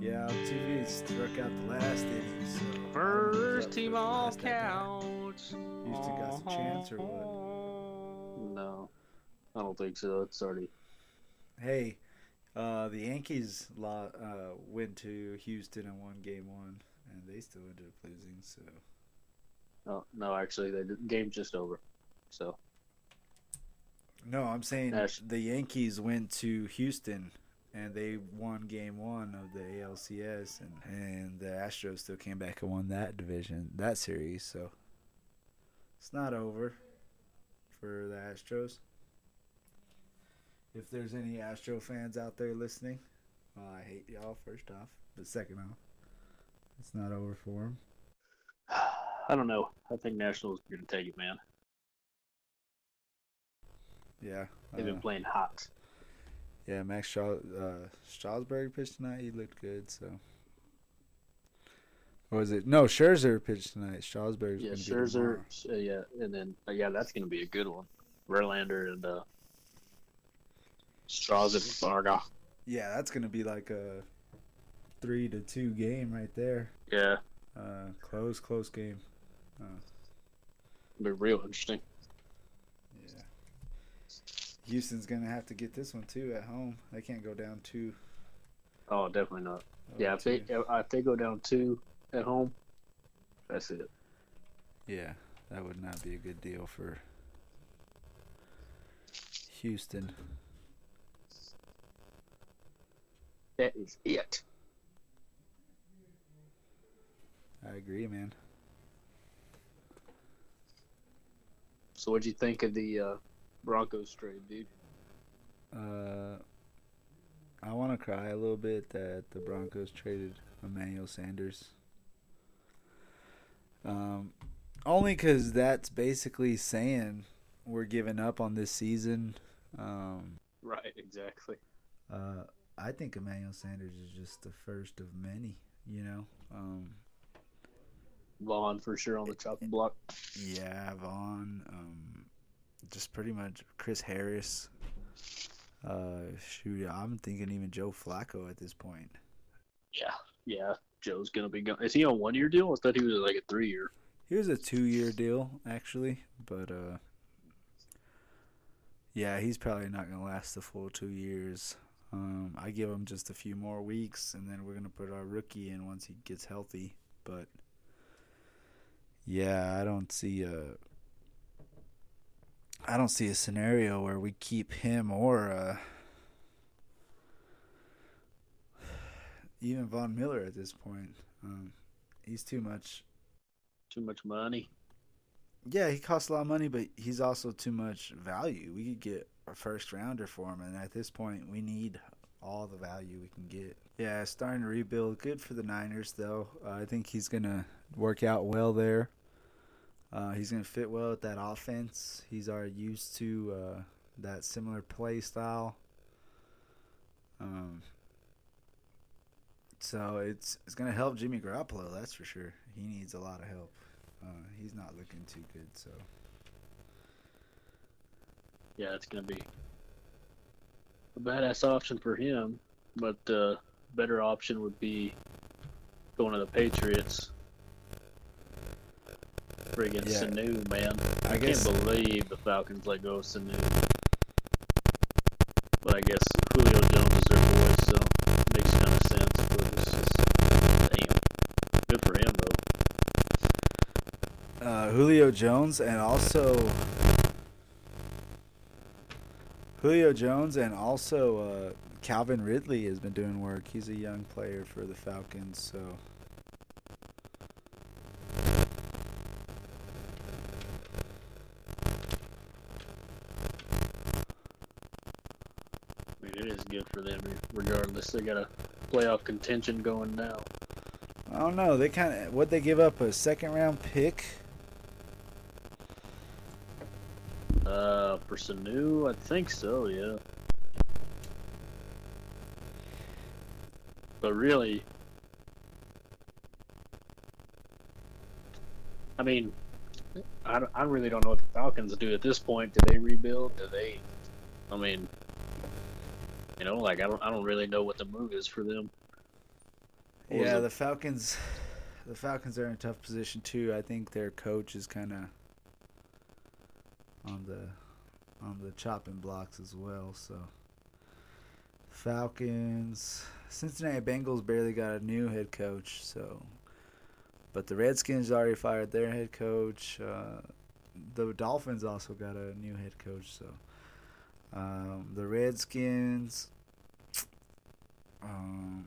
Yeah, TV struck out the last inning. So First team all counts. Houston got some chance or what? No, I don't think so. It's already. Hey, uh, the Yankees lo- uh, went to Houston and won Game One, and they still ended up losing. So No, no, actually, the game's just over. So no, I'm saying Nash- the Yankees went to Houston and they won Game One of the ALCS, and and the Astros still came back and won that division, that series. So it's not over for the Astros. If there's any Astro fans out there listening, well, I hate y'all first off, but second off, it's not over for them. I don't know. I think Nationals are going to take it, man. Yeah, They've been uh, playing hot. Yeah. Max Shaw, uh, Strasburg pitched tonight. He looked good. So, or was it no Scherzer pitched tonight? Strasburg's Yeah, gonna Scherzer. Uh, yeah, and then uh, yeah, that's going to be a good one. Verlander and uh, Strasburg. Yeah, that's gonna be like a three to two game right there. Yeah, Uh, close, close game. be real interesting. Houston's gonna have to get this one too at home. They can't go down two. Oh, definitely not. oh, Yeah, if they if they go down two at home, that's it. Yeah, that would not be a good deal for Houston. That is it. I agree, man. So, what'd you think of the uh, Broncos trade, dude? Uh, I want to cry a little bit that the Broncos traded Emmanuel Sanders. Um, only because that's basically saying we're giving up on this season. Um, Right, exactly. uh, I think Emmanuel Sanders is just the first of many. You know, um, Von for sure on the chopping block. yeah, Von, um, just pretty much Chris Harris. Uh, shoot, I'm thinking even Joe Flacco at this point. Yeah, yeah. Joe's gonna be going. Is he on one year deal? I thought he was like a three year. He was a two-year deal actually, but uh, yeah, he's probably not gonna last the full two years. Um, I give him just a few more weeks, and then we're gonna put our rookie in once he gets healthy. But yeah, I don't see a, I don't see a scenario where we keep him or uh, even Von Miller at this point. Um, he's too much Too much money. Yeah, he costs a lot of money, but he's also too much value. We could get a first rounder for him, and at this point, we need all the value we can get. Yeah, starting to rebuild. Good for the Niners, though. Uh, I think he's gonna work out well there. Uh, he's gonna fit well with that offense. He's already used to uh, that similar play style. Um, so it's it's gonna help Jimmy Garoppolo. That's for sure. He needs a lot of help. Uh, he's not looking too good. So Yeah, it's gonna be a badass option for him, but uh, better option would be going to the Patriots. Friggin' Yeah. Sanu, man. I I guess can't believe the Falcons let go of Sanu. But I guess Julio Jones is their boy, so it makes kind of sense. But it's just, damn. Good for him, though. uh, Julio Jones and also Julio Jones and also uh, Calvin Ridley has been doing work. He's a young player for the Falcons, so I mean, it is good for them, They got a playoff contention going now. I don't know. They kind of what they give up a second round pick. Uh, for Sanu, I think so, yeah. But really, I mean, I, I really don't know what the Falcons do at this point. Do they rebuild? Do they? I mean, you know, like I don't I don't really know what the move is for them. What Yeah, the Falcons. The Falcons are in a tough position too. I think their coach is kind of on the on the chopping blocks as well. So Falcons, Cincinnati Bengals barely got a new head coach. So, but the Redskins already fired their head coach. Uh, the Dolphins also got a new head coach. So um, the Redskins. Um,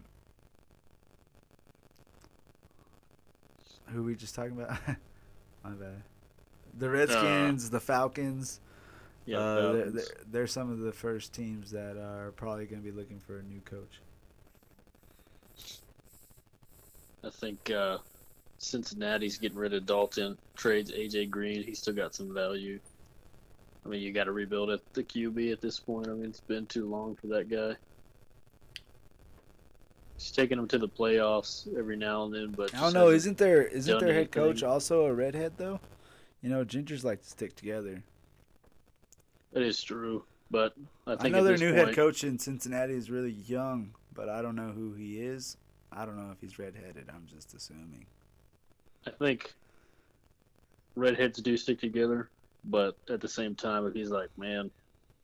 who we just talking about? My bad. The Redskins, the Falcons. Yeah, uh, they're, Falcons. they're, they're some of the first teams that are probably going to be looking for a new coach. I think uh, Cincinnati's getting rid of Dalton, trades AJ Green. He's still got some value. I mean, you got to rebuild at the QB at this point. I mean, it's been too long for that guy. He's taking them to the playoffs every now and then, but I don't know. Isn't their isn't their head coach anything. also a redhead though? You know, gingers like to stick together. That is true, but I I, think know their new point, head coach in Cincinnati is really young, but I don't know who he is. I don't know if he's redheaded. I'm just assuming. I think redheads do stick together, but at the same time, if he's like, man,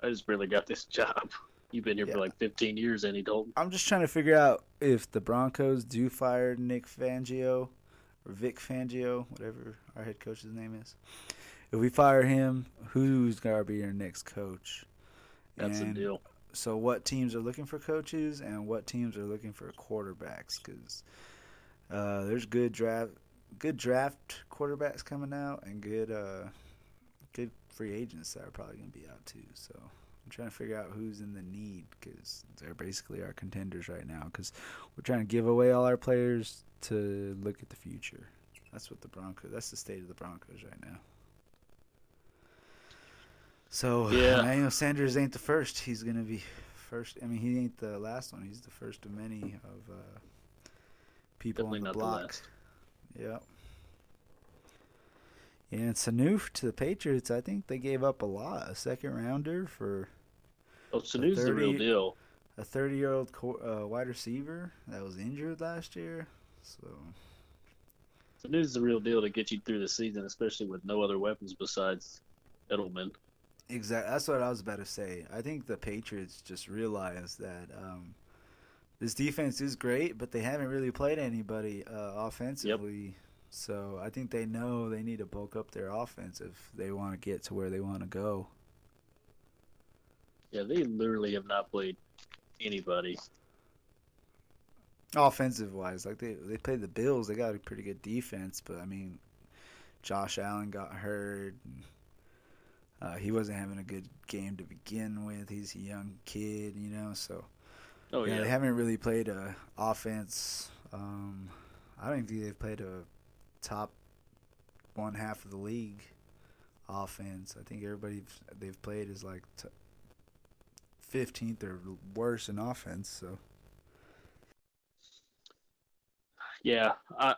I just barely got this job. You've been here Yeah. for like 15 years, Andy Dalton. I'm just trying to figure out if the Broncos do fire Nick Fangio or Vic Fangio, whatever our head coach's name is. If we fire him, who's gonna be our next coach? That's And the deal. So, what teams are looking for coaches and what teams are looking for quarterbacks? Because uh, there's good draft, good draft quarterbacks coming out, and good, uh, good free agents that are probably gonna be out too. So. I'm trying to figure out who's in the need because they're basically our contenders right now. Because we're trying to give away all our players to look at the future. That's what the Broncos. That's the state of the Broncos right now. So Yeah. Emmanuel Sanders ain't the first. He's gonna be first. I mean, he ain't the last one. He's the first of many of uh, people Definitely on the not block. the last. Yep. Yeah, and Sanu to the Patriots. I think they gave up a lot. A second rounder for Oh, Sanu's the real deal. a 30 year old uh, wide receiver that was injured last year. So Sanu's the real deal to get you through the season, especially with no other weapons besides Edelman. exactly, that's what I was about to say. I think the Patriots just realized that um, this defense is great, but they haven't really played anybody uh, offensively. So I think they know they need to bulk up their offense if they want to get to where they want to go. Yeah, they literally have not played anybody. Offensive wise, like they they played the Bills, they got a pretty good defense, but I mean, Josh Allen got hurt. And, uh, he wasn't having a good game to begin with. He's a young kid, you know. So Oh yeah, yeah, they haven't really played a offense. Um, I don't think they've played a top one half of the league offense. I think everybody they've played is like fifteenth or worse in offense. So. yeah. I, I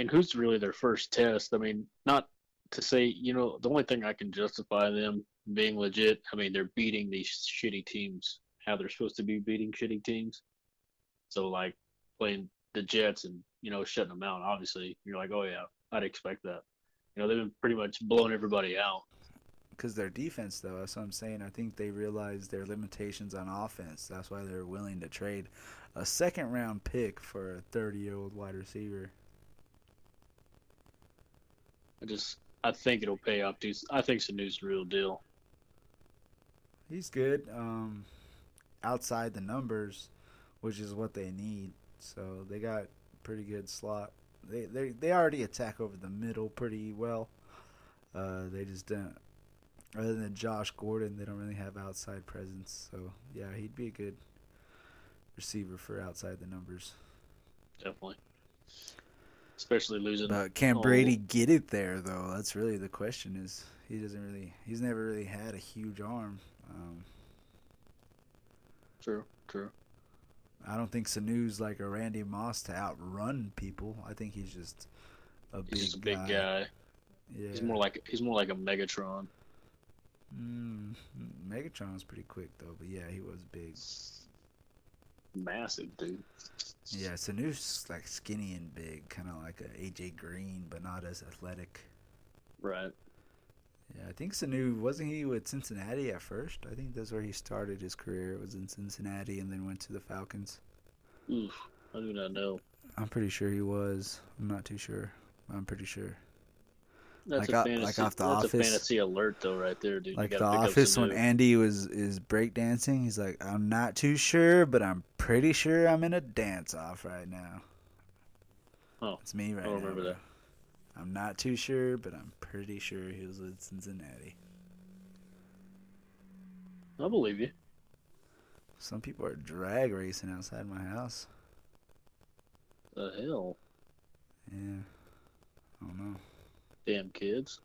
mean, who's really their first test? I mean, not to say you know the only thing I can justify them being legit. I mean, they're beating these shitty teams how they're supposed to be beating shitty teams. So like playing the Jets and you know shutting them out. Obviously, you're like, oh yeah, I'd expect that. You know, they've been pretty much blowing everybody out. because their defense though that's what i'm saying i think they realize their limitations on offense that's why they're willing to trade a second round pick for a 30 year old wide receiver I just I think it'll pay off. Dude. I think Sanu's the real deal. he's good um outside the numbers which is what they need so they got pretty good slot they they, they already attack over the middle pretty well uh they just don't other than josh gordon they don't really have outside presence so yeah he'd be a good receiver for outside the numbers Definitely. Especially losing. But can Oh. Brady get it there though? That's really the question. Is he doesn't really he's never really had a huge arm. Um, True. True. I don't think Sanu's like a Randy Moss to outrun people. I think he's just a big just a big guy. guy. Yeah, He's more like he's more like a Megatron. mm, Megatron's pretty quick though. But yeah, he was big. massive, dude. Yeah, Sanu's like skinny and big, kind of like a AJ Green, but not as athletic. Right. Yeah, I think Sanu wasn't he with Cincinnati at first. I think that's where he started his career. It was in Cincinnati and then went to the Falcons. Oof, I do not know. I'm pretty sure he was. I'm not too sure. I'm pretty sure. That's Like a fantasy. like off The that's Office. a fantasy alert, though, right there, dude. Like you the gotta pick up office when Andy was is breakdancing, he's like, I'm not too sure, but I'm pretty sure I'm in a dance off right now. Oh, it's me right I don't now. remember that. I'm not too sure, but I'm pretty sure he was with Cincinnati. I believe you. Some people are drag racing outside my house. The hell, Yeah. I don't know. damn kids,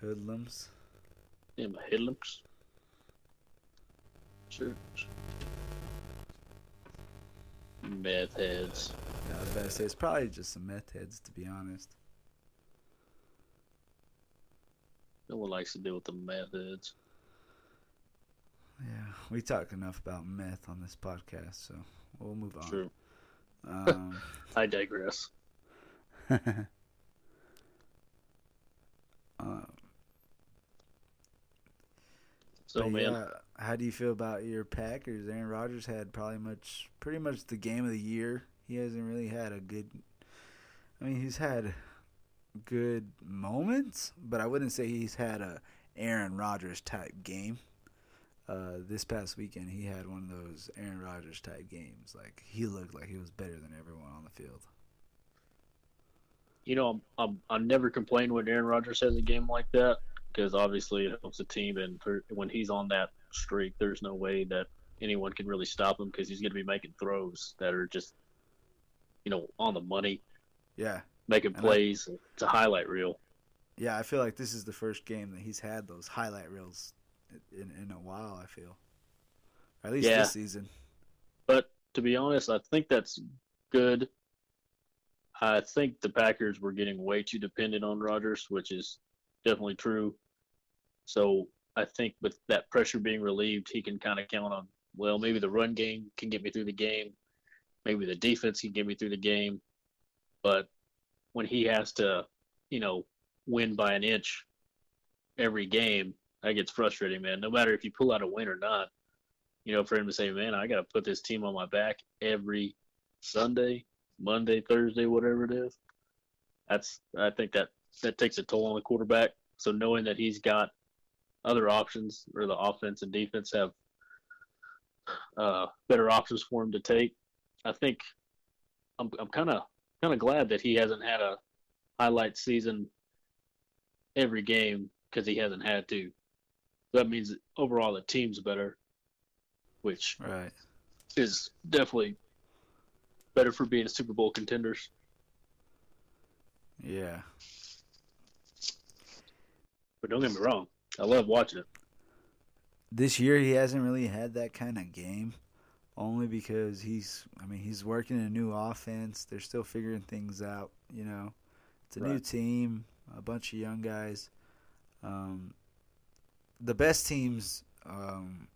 Hoodlums. damn hoodlums. Sure. Meth heads. Yeah, I was about to say it's probably just some meth heads, to be honest. No one likes to deal with the meth heads. Yeah, we talk enough about meth on this podcast, so we'll move on. True. Um, I digress. um, So man, yeah, how do you feel about your Packers? Aaron Rodgers had probably much, pretty much the game of the year. He hasn't really had a good. I mean, he's had good moments, but I wouldn't say he's had a Aaron Rodgers type game. Uh, this past weekend, he had one of those Aaron Rodgers type games. Like he looked like he was better than everyone on the field. you know, I'm, I'm I never complain when Aaron Rodgers has a game like that because obviously it helps the team, and for, when he's on that streak, there's no way that anyone can really stop him because he's going to be making throws that are just, you know, on the money, Yeah, making And I- plays. it's a highlight reel. yeah. I feel like this is the first game that he's had those highlight reels in in a while. I feel, or at least Yeah. this season. But to be honest, I think that's good. I think the Packers were getting way too dependent on Rodgers, which is definitely true. So I think with that pressure being relieved, he can kind of count on, well, maybe the run game can get me through the game. Maybe the defense can get me through the game. But when he has to, you know, win by an inch every game, that gets frustrating, man. No matter if you pull out a win or not you know, for him to say, man, I got to put this team on my back every Sunday, Monday, Thursday, whatever it is. That's, I think that that takes a toll on the quarterback. So knowing that he's got other options, or the offense and defense have uh, better options for him to take, I think I'm I'm kind of kind of glad that he hasn't had a highlight season every game because he hasn't had to. That means overall the team's better which Right. is definitely better for being Super Bowl contenders. Yeah. But don't get me wrong, I love watching it. This year he hasn't really had that kind of game, only because he's. I mean, he's working a new offense. They're still figuring things out. You know, it's a new team, a bunch of young guys. Um, the best teams, um,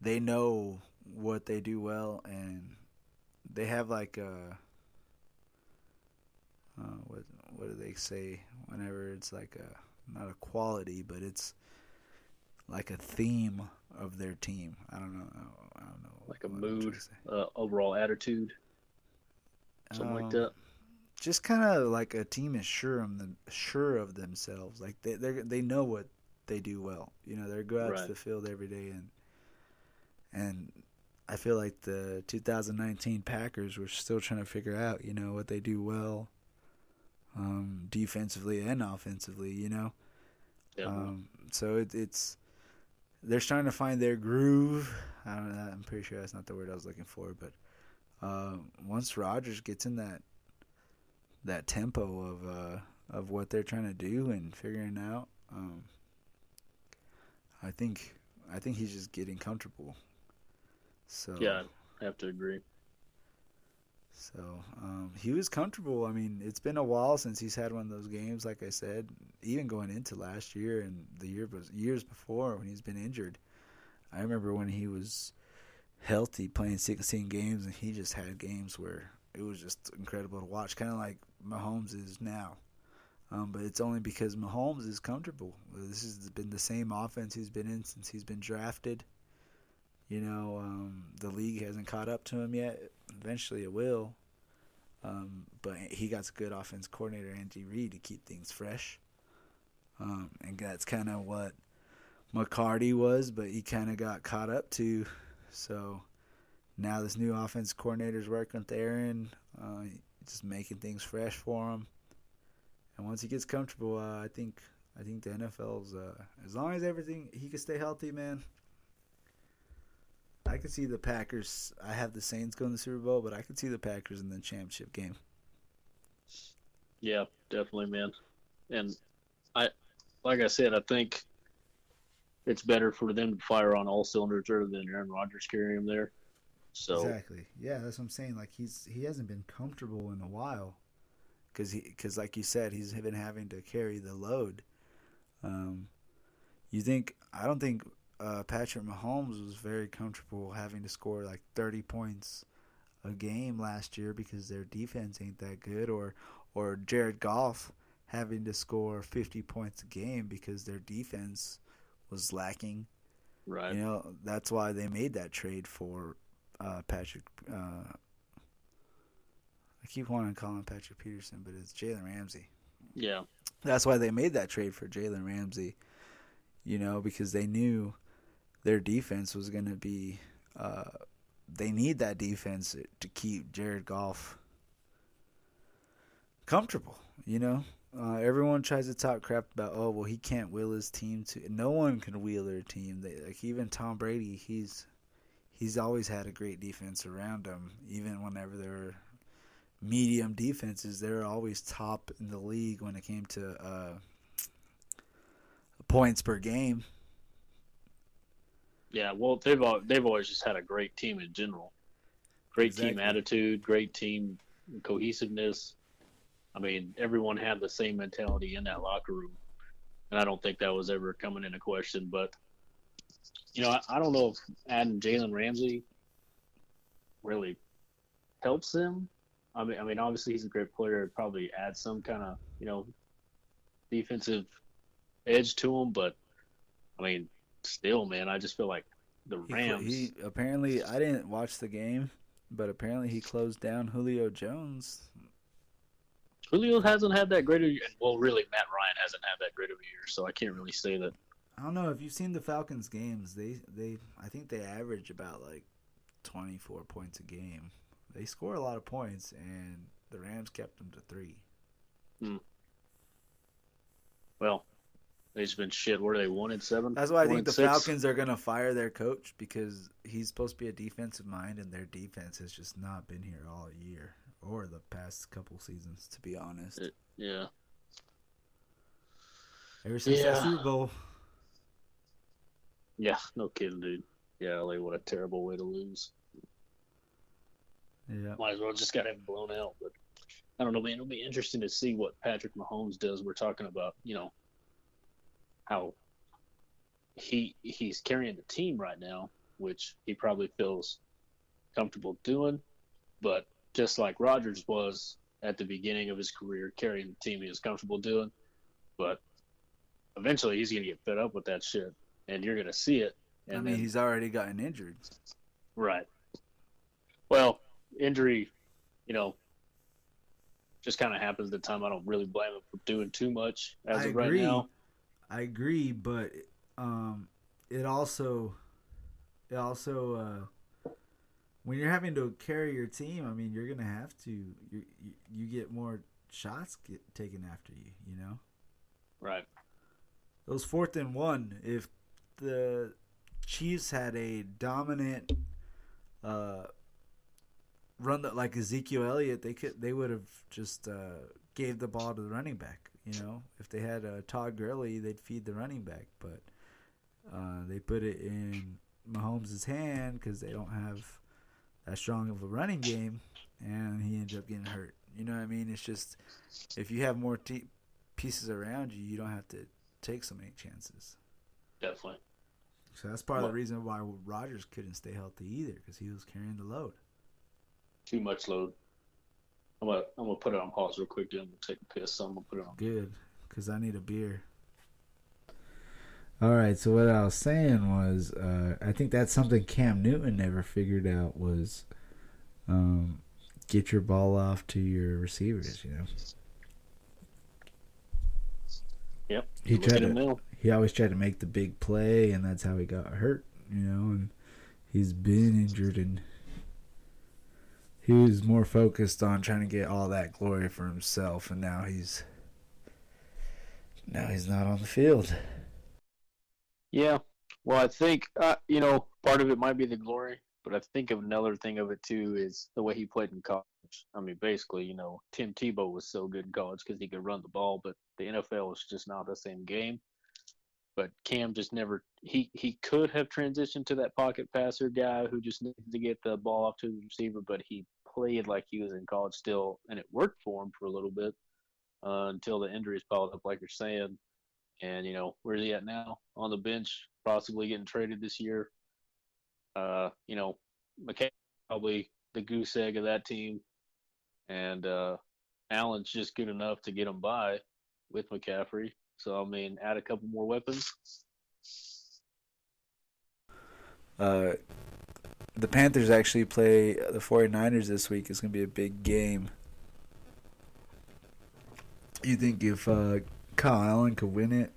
they know what they do well, and they have like a. Uh, what what do they say whenever it's like a not a quality, but it's like a theme of their team. I don't know. I don't know. Like a what I'm trying mood. Uh, overall attitude, something like Um, that. Just kind of like a team is sure of them, sure of themselves. Like they they they know what they do well. You know, they go out Right. to the field every day and and I feel like the 2019 Packers were still trying to figure out, you know, what they do well, um, defensively and offensively. You know, Yeah, Um, so it, it's they're trying to find their groove. I don't know. I'm pretty sure that's not the word I was looking for, but uh, once Rodgers gets in that that tempo of uh, of what they're trying to do and figuring out, um, I think I think he's just getting comfortable. So yeah, I have to agree. So um, he was comfortable. I mean, it's been a while since he's had one of those games. Like I said, even going into last year and the year years before when he's been injured. I remember when he was healthy playing 16 games, and he just had games where it was just incredible to watch, kind of like Mahomes is now. Um, but it's only because Mahomes is comfortable. This has been the same offense he's been in since he's been drafted. You know, um, the league hasn't caught up to him yet. Eventually, it will. Um, but he got a good offense coordinator, Andy Reid, to keep things fresh. Um, and that's kind of what McCarthy was, but he kind of got caught up to. So now this new offense coordinator is working with Aaron, uh, just making things fresh for him. And once he gets comfortable, uh, I think I think the NFL's uh, as long as everything he can stay healthy, man. I could see the Packers. I have the Saints going to the Super Bowl, but I could see the Packers in the championship game. Yeah, definitely, man. And I, like I said, I think it's better for them to fire on all cylinders rather than Aaron Rodgers carrying them there. So exactly, yeah, that's what I'm saying. Like he's he hasn't been comfortable in a while, because he because like you said, he's been having to carry the load. Um, you think I don't think uh, Patrick Mahomes was very comfortable having to score like 30 points a game last year because their defense ain't that good, or or Jared Goff having to score 50 points a game because their defense was lacking. Right. You know that's why they made that trade for uh, Patrick. Uh, I keep wanting to call him Patrick Peterson, but it's Jalen Ramsey. Yeah. That's why they made that trade for Jalen Ramsey. You know, because they knew their defense was going to be. Uh, they need that defense to keep Jared Goff comfortable. You know, uh, everyone tries to talk crap about, oh well, he can't will his team to. No one can wheel their team. They, like even Tom Brady, he's he's always had a great defense around him. Even whenever there were medium defenses, they're always top in the league when it came to uh, points per game. Yeah, well, they've they've always just had a great team in general. Great exactly. team attitude, great team cohesiveness. I mean, everyone had the same mentality in that locker room, and I don't think that was ever coming into question. But you know, I, I don't know if adding Jalen Ramsey really helps them. I mean, I mean, obviously he's a great player. It probably adds some kind of you know defensive edge to him, but I mean, still, man, I just feel like the Rams. He, he apparently I didn't watch the game, but apparently he closed down Julio Jones. Julio hasn't had that great of a year. Well, really, Matt Ryan hasn't had that great of a year, so I can't really say that. I don't know if you've seen the Falcons games. They they I think they average about like twenty four points a game. They score a lot of points, and the Rams kept them to three. Hmm. Well, They've been shit. What are they? One and seven. That's why I think the six? Falcons are gonna fire their coach because he's supposed to be a defensive mind, and their defense has just not been here all year or the past couple seasons. To be honest. It, yeah. Ever since yeah. that Super Bowl. Yeah, no kidding, dude. Yeah, like what a terrible way to lose. Yeah. Might as well just got him blown out, but I don't know, man. It'll be interesting to see what Patrick Mahomes does. We're talking about, you know, how he he's carrying the team right now, which he probably feels comfortable doing. But just like Rodgers was at the beginning of his career, carrying the team he was comfortable doing. But eventually, he's gonna get fed up with that shit, and you're gonna see it. I mean, then, he's already gotten injured. Right. Well, injury, you know, just kind of happens at the time. I don't really blame him for doing too much as I of agree. right now. I agree, but um, it also it also uh, when you're having to carry your team, I mean, you're gonna have to you you get more shots get taken after you. You know, right? Those fourth and one. If the Chiefs had a dominant uh, run that like Ezekiel Elliott, they could they would have just uh, gave the ball to the running back. You know, if they had a Todd Gurley, they'd feed the running back, but uh, they put it in Mahomes' hand because they don't have that strong of a running game, and he ended up getting hurt. You know what I mean? It's just if you have more te- pieces around you, you don't have to take so many chances. Definitely. So that's part of the reason why Rodgers couldn't stay healthy either, because he was carrying the load. Too much load. I'm gonna I'm gonna put it on pause real quick. Then I'm gonna take a piss. So I'm gonna put it on. Good, because I need a beer. All right, so what I was saying was, uh, I think that's something Cam Newton never figured out was, um, get your ball off to your receivers. You know, Yep. He tried to- he always tried to make the big play, and that's how he got hurt. You know, and he's been injured, and he was more focused on trying to get all that glory for himself, and now he's now he's not on the field. Yeah. Well, I think uh, you know part of it might be the glory, but I think another thing of it too is the way he played in college. I mean, basically, you know, Tim Tebow was so good in college because he could run the ball, but the NFL is just not the same game. But Cam just never he he could have transitioned to that pocket passer guy who just needed to get the ball off to the receiver, but he played like he was in college still, and it worked for him for a little bit uh, until the injuries piled up, like you're saying. And you know, where's he at now? On the bench, possibly getting traded this year. Uh, you know, McCaffrey probably the goose egg of that team, and uh, Allen's just good enough to get him by with McCaffrey. So I mean, add a couple more weapons. Uh, the Panthers actually play the 49ers this week. It's going to be a big game. You think if uh, Kyle Allen could win it,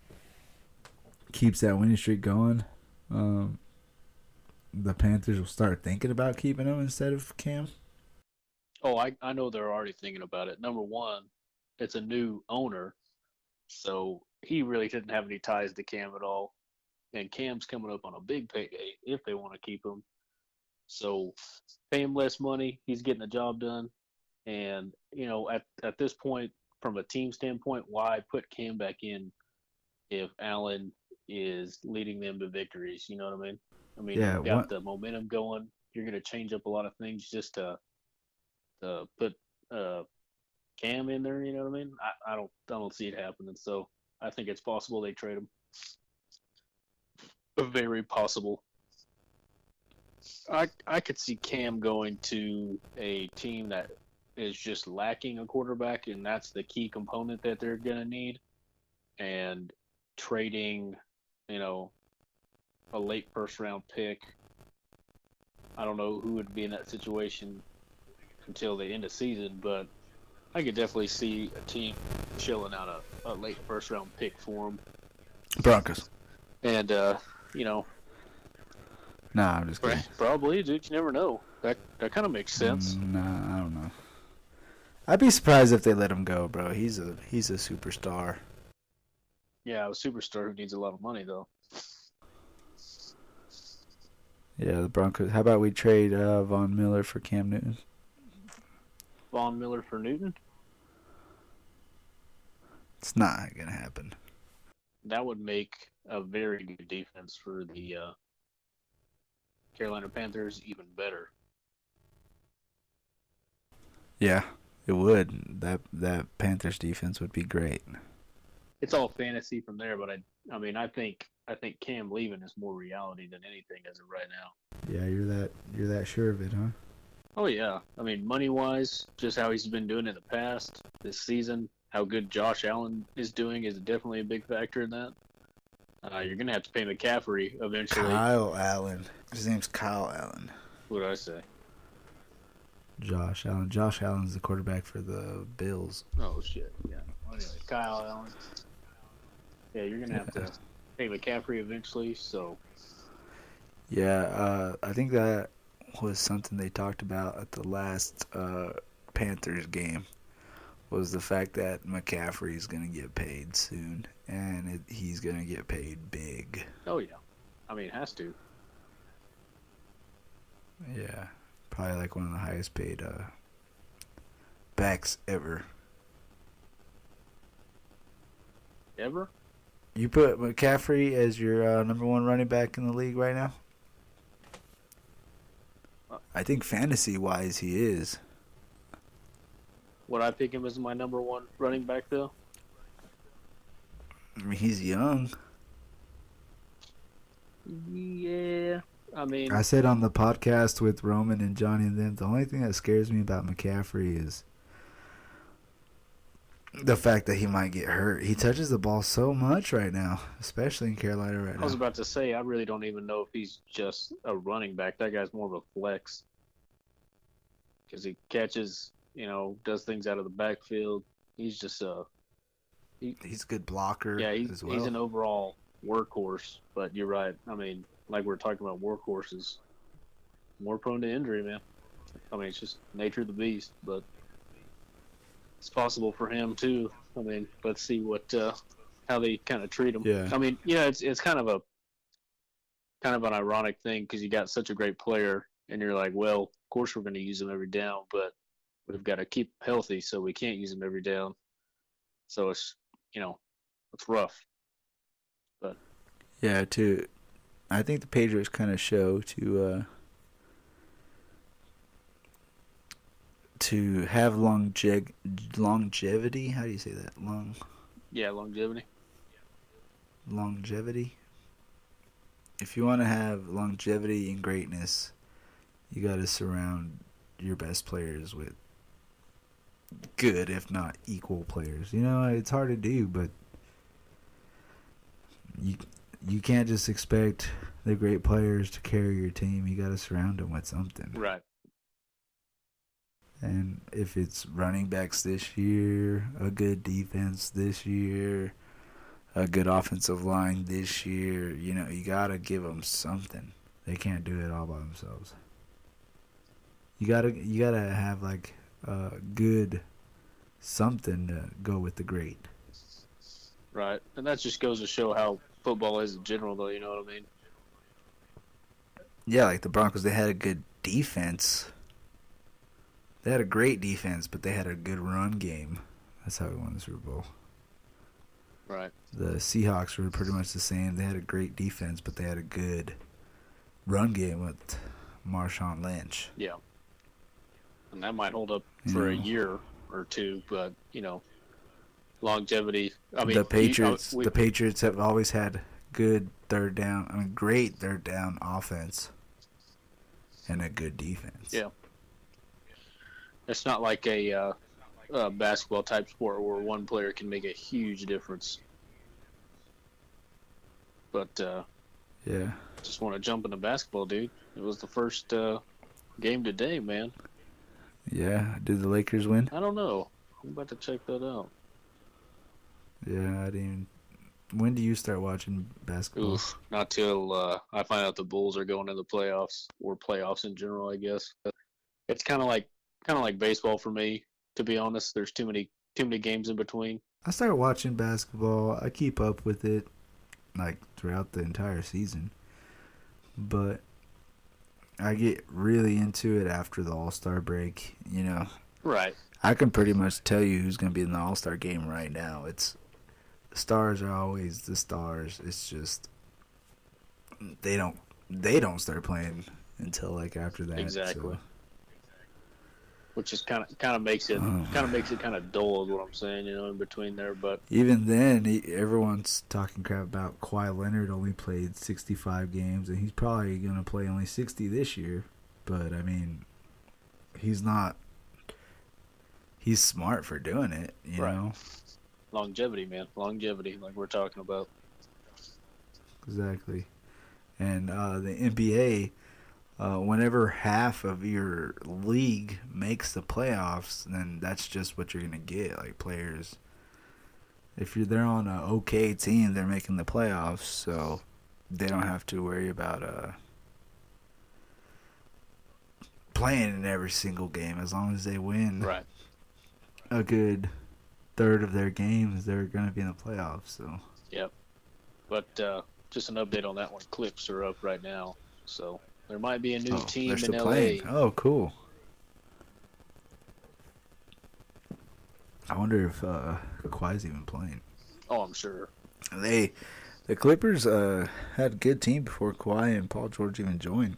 keeps that winning streak going, um, the Panthers will start thinking about keeping him instead of Cam? Oh, I I know they're already thinking about it. Number one, it's a new owner, so he really didn't have any ties to Cam at all. And Cam's coming up on a big payday if they want to keep him. So pay him less money. He's getting the job done. And, you know, at, at this point, from a team standpoint, why put Cam back in if Allen is leading them to victories? You know what I mean? I mean, Yeah, you've got what- the momentum going. You're going to change up a lot of things just to to put uh, Cam in there. You know what I mean? I, I don't I don't see it happening. So I think it's possible they trade him. Very possible. I I could see Cam going to a team that is just lacking a quarterback, and that's the key component that they're gonna need. And trading, you know, a late first round pick. I don't know who would be in that situation until the end of season, but I could definitely see a team chilling out a, a late first round pick for him. Broncos. And, uh, you know, Nah, I'm just kidding. probably, dude, you never know. That that kind of makes sense. Mm, Nah, I don't know. I'd be surprised if they let him go, bro. He's a he's a superstar. Yeah, a superstar who needs a lot of money, though. Yeah, the Broncos. How about we trade uh, Von Miller for Cam Newton? Von Miller for Newton? It's not gonna happen. That would make a very good defense for the uh, Carolina Panthers even better. Yeah, it would. That that Panthers defense would be great. It's all fantasy from there, but I, I mean, I think I think Cam leaving is more reality than anything as of right now. Yeah, you're that you're that sure of it, huh? Oh yeah, I mean money wise, just how he's been doing in the past this season, how good Josh Allen is doing is definitely a big factor in that. Uh, you're gonna have to pay McCaffrey eventually. Kyle Allen. His name's Kyle Allen. What did I say? Josh Allen. Josh Allen's the quarterback for the Bills. Oh shit, yeah. Anyway, Kyle Allen. Yeah, you're gonna have to pay McCaffrey eventually. So Yeah, uh, I think that was something they talked about at the last uh, Panthers game. Was the fact that McCaffrey is going to get paid soon, and it, he's going to get paid big. oh yeah, I mean it has to. Yeah, probably like one of the highest paid uh, backs ever. Ever? You put McCaffrey as your uh, number one running back in the league right now. I think fantasy wise he is. Would I pick him as my number one running back though? I mean, he's young. Yeah, I mean, I said on the podcast with Roman and Johnny and them, the only thing that scares me about McCaffrey is the fact that he might get hurt. He touches the ball so much right now, especially in Carolina right now. I was about to say, I really don't even know if he's just a running back. That guy's more of a flex because he catches, you know, does things out of the backfield. He's just a He's a good blocker yeah. He's as well. he's an overall workhorse. But you're right. I mean, like we're talking about workhorses, more prone to injury, man. I mean, it's just nature of the beast, but it's possible for him too. I mean, let's see what uh, how they kind of treat him. Yeah. I mean, yeah, it's it's kind of a kind of an ironic thing because you got such a great player, and you're like, well, of course we're going to use him every down, but we've got to keep healthy, so we can't use him every down. So it's you know, it's rough. But yeah, to I think the Patriots kind of show to uh to have longe- longevity. How do you say that? Long Yeah, longevity. longevity. If you want to have longevity and greatness, you got to surround your best players with good, if not equal players. You know, it's hard to do, but you you can't just expect the great players to carry your team. You got to surround them with something. Right. And if it's running backs this year, a good defense this year, a good offensive line this year, you know, you got to give them something. They can't do it all by themselves. You got to you got to have like a good something to go with the great. Right. And that just goes to show how football is in general, though. You know what I mean? Yeah, like the Broncos, they had a good defense. They had a great defense, but they had a good run game. That's how we won the Super Bowl. Right. The Seahawks were pretty much the same. They had a great defense, but they had a good run game with Marshawn Lynch. Yeah. And that might hold up for a year or two, but you know, longevity. I mean, the you- Patriots, uh, we- the Patriots have always had good third down. I mean, great third down offense and a good defense. Yeah. it's not like a uh, uh, basketball type sport where one player can make a huge difference. But uh, yeah. just want to jump into basketball, dude. It was the first uh, game today, man. Yeah. Did the Lakers win? I don't know. I'm about to check that out. Yeah, I didn't. When do you start watching basketball? Oof, not till uh, I find out the Bulls are going to the playoffs or playoffs in general. I guess it's kind of like kind of like baseball for me. To be honest, there's too many too many games in between. I start watching basketball. I keep up with it like throughout the entire season. But I get really into it after the All-Star break, you know. Right. I can pretty much tell you who's going to be in the All-Star game right now. It's stars are always the stars. It's just they don't they don't start playing until like after that. Exactly. so- Which is kind of kind of makes it Oh. kind of makes it kind of dull, is what I'm saying. You know, in between there, but Even then, he, everyone's talking crap about Kawhi Leonard only played 65 games, and he's probably going to play only 60 this year. But, I mean, he's not. He's smart for doing it, you Right. know? longevity, man, longevity, like we're talking about. Exactly. And uh, the NBA, uh, whenever half of your league makes the playoffs, then that's just what you're gonna get. Like players, if you're they're on an okay team, they're making the playoffs, so they don't have to worry about uh playing in every single game as long as they win Right. a good third of their games. They're gonna be in the playoffs. So. Yep. But uh, just an update on that one. Clips are up right now, so there might be a new Oh, team in LA. playing. Oh, cool. I wonder if uh, Kawhi's even playing. Oh, I'm sure. They, the Clippers, uh, had a good team before Kawhi and Paul George even joined.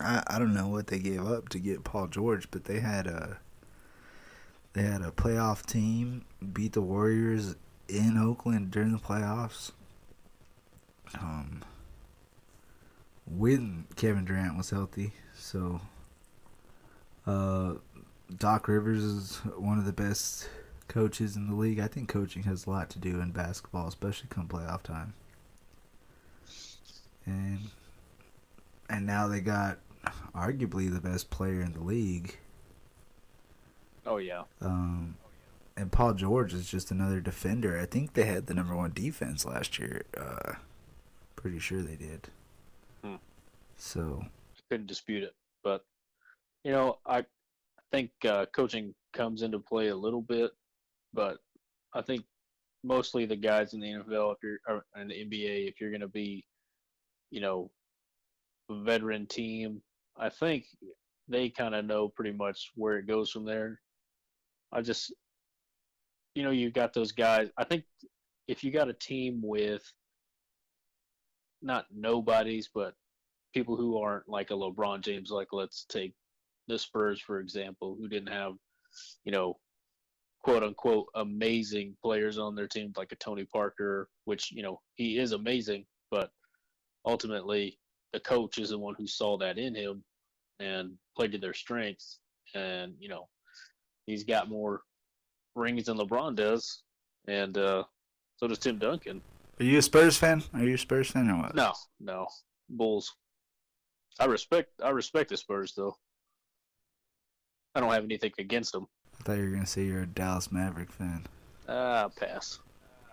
I, I don't know what they gave up to get Paul George, but they had a they had a playoff team beat the Warriors in Oakland during the playoffs. Um, when Kevin Durant was healthy. So, uh, Doc Rivers is one of the best coaches in the league. I think coaching has a lot to do in basketball, especially come playoff time. And and now they got arguably the best player in the league. Oh yeah. Um, and Paul George is just another defender. I think they had the number one defense last year. Uh, pretty sure they did. So couldn't dispute it. But you know, I think uh, coaching comes into play a little bit, but I think mostly the guys in the NFL, if you're or in the NBA, if you're going to be, you know, a veteran team, I think they kind of know pretty much where it goes from there. I just, you know, you've got those guys. I think if you got a team with not nobodies, but people who aren't like a LeBron James, like let's take the Spurs for example, who didn't have, you know, quote unquote amazing players on their team like a Tony Parker, which you know he is amazing, but ultimately the coach is the one who saw that in him and played to their strengths, and you know he's got more rings than LeBron does, and uh, so does Tim Duncan. Are you a Spurs fan? Are you a Spurs fan or what? No, no, Bulls. I respect I respect the Spurs though. I don't have anything against them. I thought you were gonna say you're a Dallas Maverick fan. Ah, pass.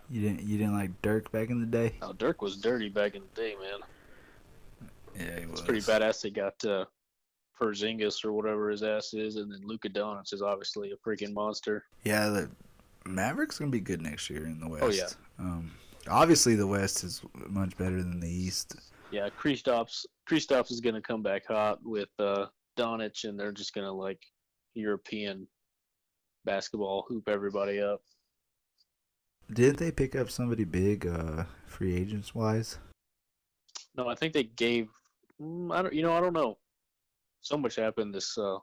You didn't you didn't like Dirk back in the day? Now Dirk was dirty back in the day, man. Yeah, he was. It's pretty badass. They got uh, Porzingis or whatever his ass is, and then Luka Doncic is obviously a freaking monster. Yeah, the Mavericks gonna be good next year in the West. Oh, yeah. Um, obviously the West is much better than the East. Yeah, Kristaps Kristaps is gonna come back hot with uh, Doncic, and they're just gonna like European basketball hoop everybody up. Didn't they pick up somebody big, uh, free agents wise? No, I think they gave. mm, I don't. You know, I don't know. So much happened this uh,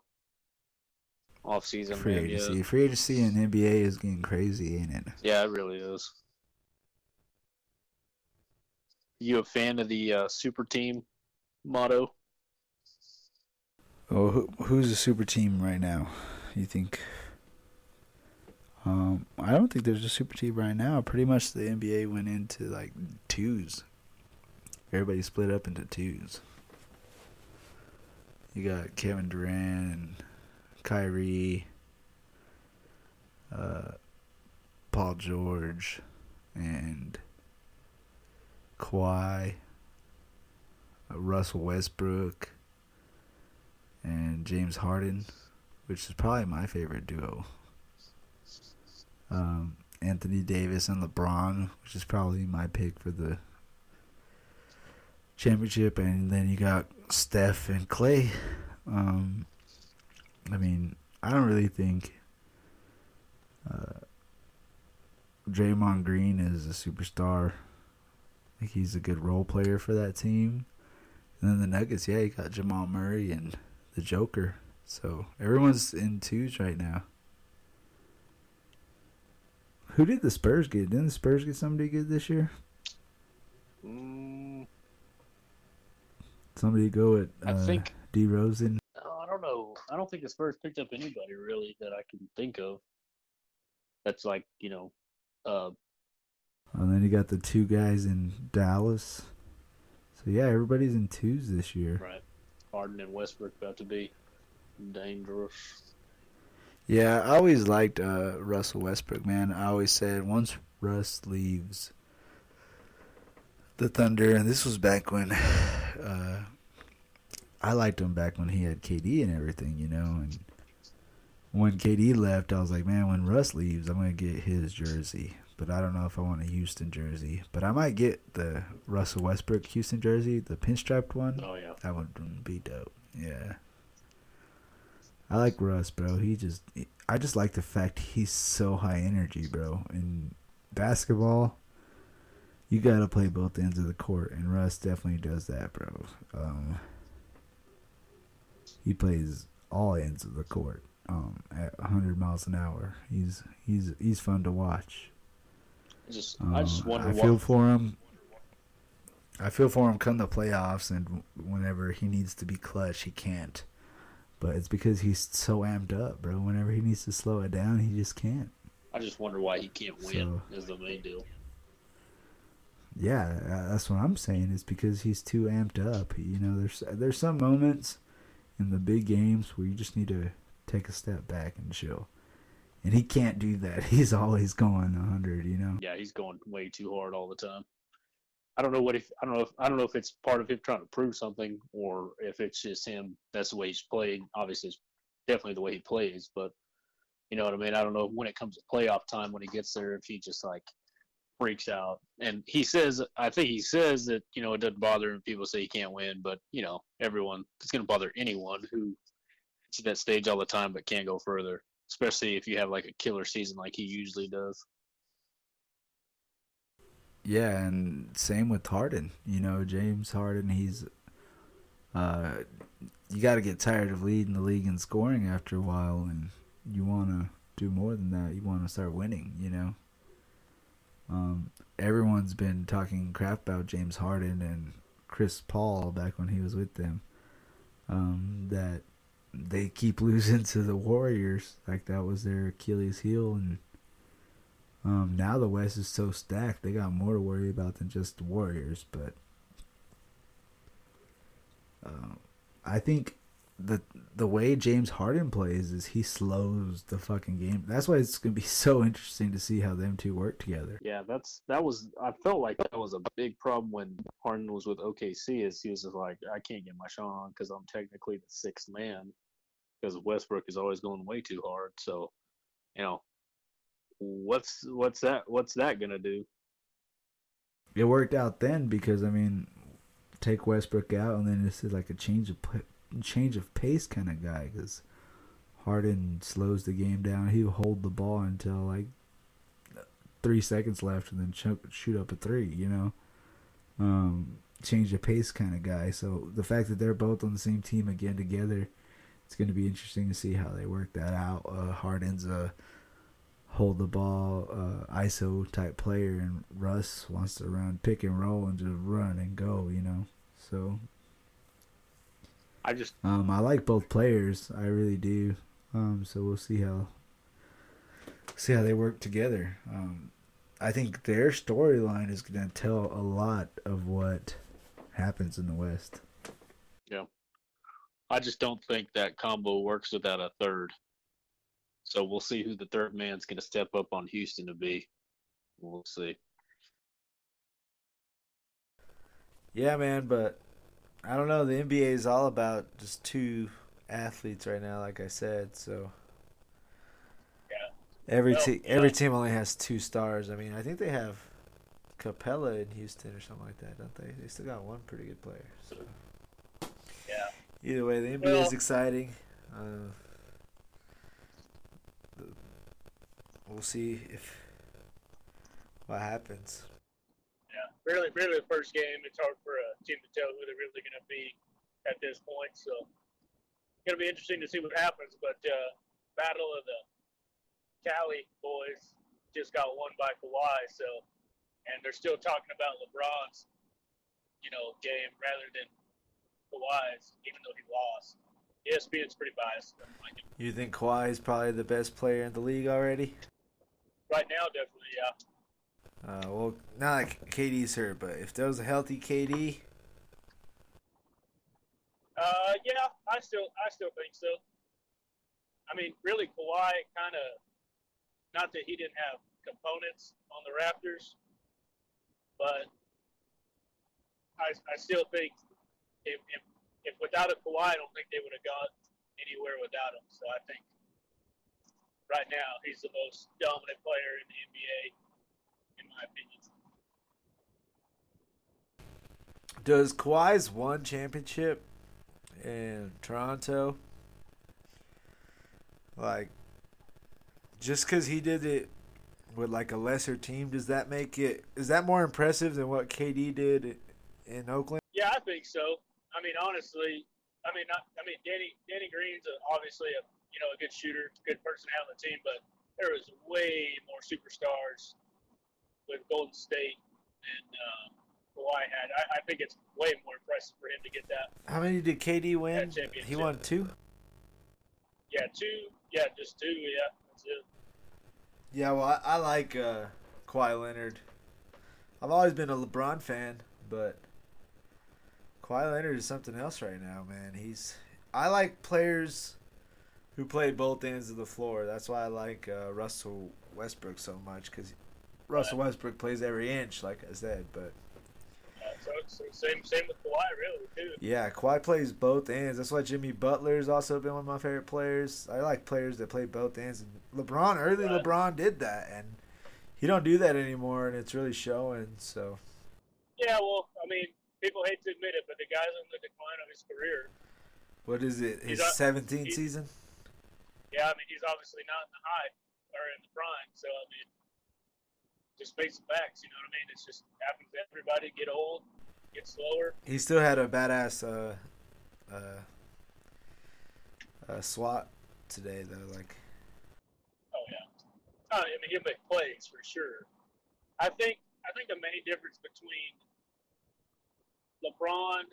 off season. Free agency. Yeah. Free agency in NBA is getting crazy, ain't it? yeah, it really is. You a fan of the uh, super team motto? Oh, who, who's a super team right now? You think? Um, I don't think there's a super team right now. Pretty much the NBA went into like twos. Everybody split up into twos. You got Kevin Durant and Kyrie, uh, Paul George, and Kawhi, uh, Russell Westbrook and James Harden, which is probably my favorite duo. Um, Anthony Davis and LeBron, which is probably my pick for the championship, and then you got Steph and Clay. Um, I mean, I don't really think uh, Draymond Green is a superstar. I think he's a good role player for that team. And then the Nuggets, yeah, you got Jamal Murray and the Joker. So everyone's in twos right now. Who did the Spurs get? Didn't the Spurs get somebody good this year? Mm, Somebody go at I uh, think- DeRozan. no, I don't know. I don't think the Spurs picked up anybody really that I can think of. That's like you know, uh, And then you got the two guys in Dallas. So yeah, everybody's in twos this year. right. Harden and Westbrook about to be dangerous. Yeah, I always liked uh, Russell Westbrook, man. I always said once Russ leaves the Thunder, and this was back when uh, I liked him back when he had KD and everything, you know. And when KD left, I was like, man, when Russ leaves, I'm gonna get his jersey. But I don't know if I want a Houston jersey. But I might get the Russell Westbrook Houston jersey, the pinstriped one. Oh yeah. That would be dope. Yeah. I like Russ, bro. He just, I just like the fact he's so high energy, bro. In basketball, you gotta play both ends of the court, and Russ definitely does that, bro. Um, he plays all ends of the court um, at 100 miles an hour. He's he's he's fun to watch. I just Um, I just wonder I what feel for him. I feel for him come the playoffs and whenever he needs to be clutch, he can't. But it's because he's so amped up, bro. Whenever he needs to slow it down, he just can't. I just wonder why he can't win. So, is the main deal. Yeah, that's what I'm saying. It's because he's too amped up. You know, there's there's some moments in the big games where you just need to take a step back and chill. And he can't do that. He's always going 100, you know. Yeah, he's going way too hard all the time. I don't know what if I don't know if I don't know if it's part of him trying to prove something or if it's just him. That's the way he's played. Obviously, it's definitely the way he plays. But you know what I mean. I don't know when it comes to playoff time when he gets there if he just like freaks out. And he says, I think he says that you know it doesn't bother him. People say he can't win, but you know everyone it's going to bother anyone who at that stage all the time but can't go further. Especially if you have like a killer season like he usually does. Yeah, and same with Harden. You know, James Harden, he's uh you got to get tired of leading the league in scoring after a while and you want to do more than that. You want to start winning, you know. Um, everyone's been talking crap about James Harden and Chris Paul back when he was with them. Um, that they keep losing to the Warriors, like that was their Achilles heel, and um, now the West is so stacked, they got more to worry about than just the Warriors. But uh, I think the the way James Harden plays is he slows the fucking game. That's why it's gonna be so interesting to see how them two work together. Yeah, that's that was. I felt like that was a big problem when Harden was with OKC. Is he was just like, I can't get my shot on because I'm technically the sixth man because Westbrook is always going way too hard. So, you know, what's what's that what's that gonna do? It worked out then because I mean, take Westbrook out and then this is like a change of change of pace kind of guy because Harden slows the game down. He'll hold the ball until like three seconds left and then shoot up a three. You know, um, change the pace kind of guy. So the fact that they're both on the same team again together, it's going to be interesting to see how they work that out. Uh, Harden's a hold the ball uh, ISO type player, and Russ wants to run pick and roll and just run and go. You know, so I just um, I like both players. I really do. Um, so we'll see how see how they work together. Um, I think their storyline is going to tell a lot of what happens in the West. Yeah, I just don't think that combo works without a third. So we'll see who the third man's going to step up on Houston to be. We'll see. Yeah, man, but I don't know. The NBA is all about just two athletes right now, like I said. So yeah, every well, te- every team only has two stars. I mean, I think they have Capela in Houston or something like that, don't they? They still got one pretty good player. So yeah. Either way, the NBA well, is exciting. Uh, we'll see if what happens really, really the first game. It's hard for a team to tell who they're really going to be at this point. So it's going to be interesting to see what happens. But uh, battle of the Cali boys just got won by Kawhi. So, and they're still talking about LeBron's, you know, game rather than Kawhi's, even though he lost. ESPN's pretty biased. You think Kawhi is probably the best player in the league already? Right now, definitely, yeah. Uh, well, not like KD's hurt, but if there was a healthy KD, uh, yeah, I still, I still think so. I mean, really, Kawhi kind of, not that he didn't have components on the Raptors, but I, I still think if, if, if without a Kawhi, I don't think they would have got anywhere without him. So I think right now he's the most dominant player in the NBA my opinion. Does Kawhi's one championship in Toronto, like, just because he did it with like a lesser team, does that make it? Is that more impressive than what KD did in Oakland? Yeah, I think so. I mean, honestly, I mean, not, I mean, Danny Danny Green's a, obviously a you know a good shooter, good person to have on the team, but there was way more superstars with Golden State and uh, Kawhi had. I, I think it's way more impressive for him to get that. How many did KD win? He won two. Yeah, two. Yeah, just two. Yeah, that's it. Yeah, well, I, I like uh, Kawhi Leonard. I've always been a LeBron fan, but Kawhi Leonard is something else right now, man. He's I like players who play both ends of the floor. That's why I like uh, Russell Westbrook so much because Russell Westbrook plays every inch, like I said. But so, so same same with Kawhi, really, too. yeah, Kawhi plays both ends. That's why Jimmy Butler's also been one of my favorite players. I like players that play both ends. And LeBron, early Right. LeBron did that, and he don't do that anymore, and it's really showing. So Yeah, well, I mean, people hate to admit it, but the guy's on the decline of his career. what is it? His He's 17th he- season? Yeah, I mean, he's obviously not in the high or in the prime. So I mean, just face the facts. You know what I mean? It's just happens to everybody. Get old, get slower. He still had a badass uh, uh, uh, SWAT today, though. Like, Oh yeah. Uh, I mean, he'll make plays for sure. I think I think the main difference between LeBron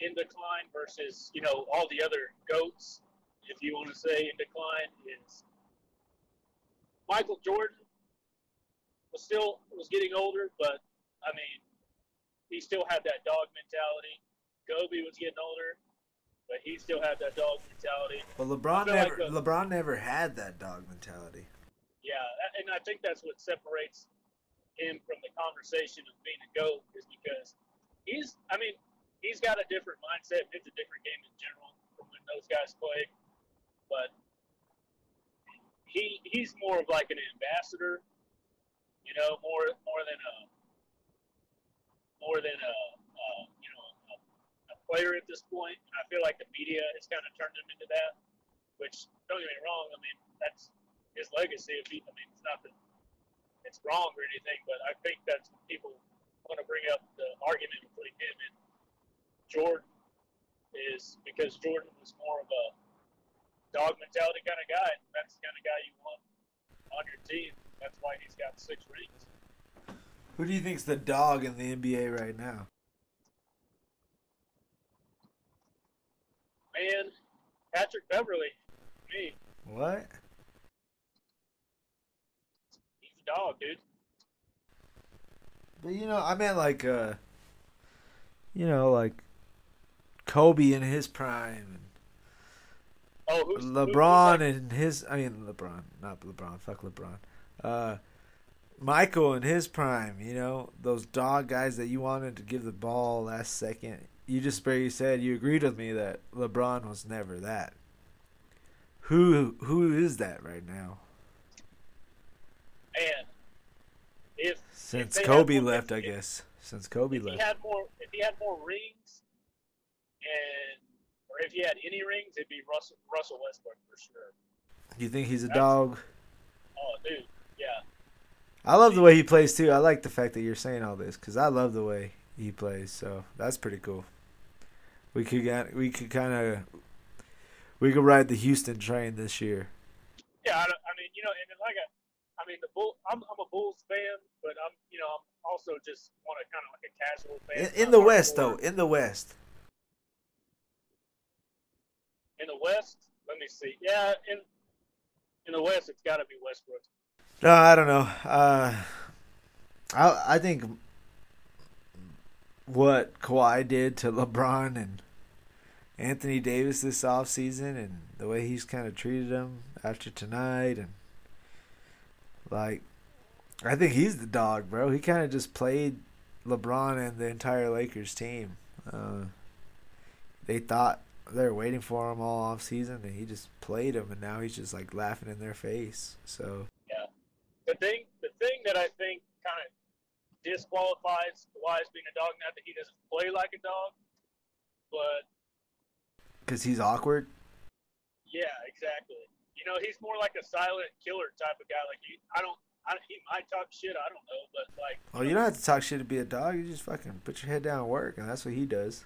in decline versus you know all the other goats, if you want to say in decline, is Michael Jordan was still was getting older, but I mean, he still had that dog mentality. Kobe was getting older, but he still had that dog mentality. but LeBron feel like never a- LeBron never had that dog mentality. Yeah, and I think that's what separates him from the conversation of being a GOAT is because he's, I mean, he's got a different mindset. It's a different game in general from when those guys played, but he he's more of like an ambassador, you know, more more than a more than a, a you know a, a player at this point. And I feel like the media has kind of turned him into that. Which don't get me wrong, I mean that's his legacy. If he, I mean, it's not that it's wrong or anything, but I think that's people want to bring up the argument between him and Jordan is because Jordan was more of a dog mentality kind of guy. That's the kind of guy you want on your team. That's why he's got six rings. Who do you think's the dog in the NBA right now? Man, Patrick Beverley, me, What? he's a dog, dude. But you know, I meant like uh, you know, like Kobe in his prime, Oh, who's and who's LeBron like- in his. I mean, LeBron, not LeBron. Fuck LeBron. Uh, Michael in his prime. You know, those dog guys that you wanted to give the ball last second. You just barely said you agreed with me that LeBron was never that. Who who is that right now? man, if Since had Kobe more- left, I guess. Since Kobe if he left. had more, if he had more rings, and or if he had any rings, it'd be Russell Russell Westbrook for sure. Do you think he's a That's- dog? Oh, dude, yeah, I love the way he plays too. I like the fact that you're saying all this because I love the way he plays. So that's pretty cool. We could get, we could kind of we could ride the Houston train this year. yeah. I, I mean, you know, and like a, I mean, the bull. I'm, I'm a Bulls fan, but I'm, you know, I'm also just want to kind of like a casual fan. In, in the West, hardcore. though, in the West, In the West, let me see. Yeah, in in the West, it's got to be Westbrook. No, I don't know. Uh, I I think what Kawhi did to LeBron and Anthony Davis this offseason and the way he's kind of treated them after tonight and like I think he's the dog, bro. He kind of just played LeBron and the entire Lakers team. Uh, they thought they were waiting for him all off season, and he just played them, and now he's just like laughing in their face. So The thing, the thing that I think kind of disqualifies Kawhi as being a dog, not that he doesn't play like a dog, but because he's awkward. yeah, exactly. You know, he's more like a silent killer type of guy. Like he, I don't, I, he might talk shit. I don't know, but like, Oh, you don't have to talk shit to be a dog. You just fucking put your head down and work, and that's what he does.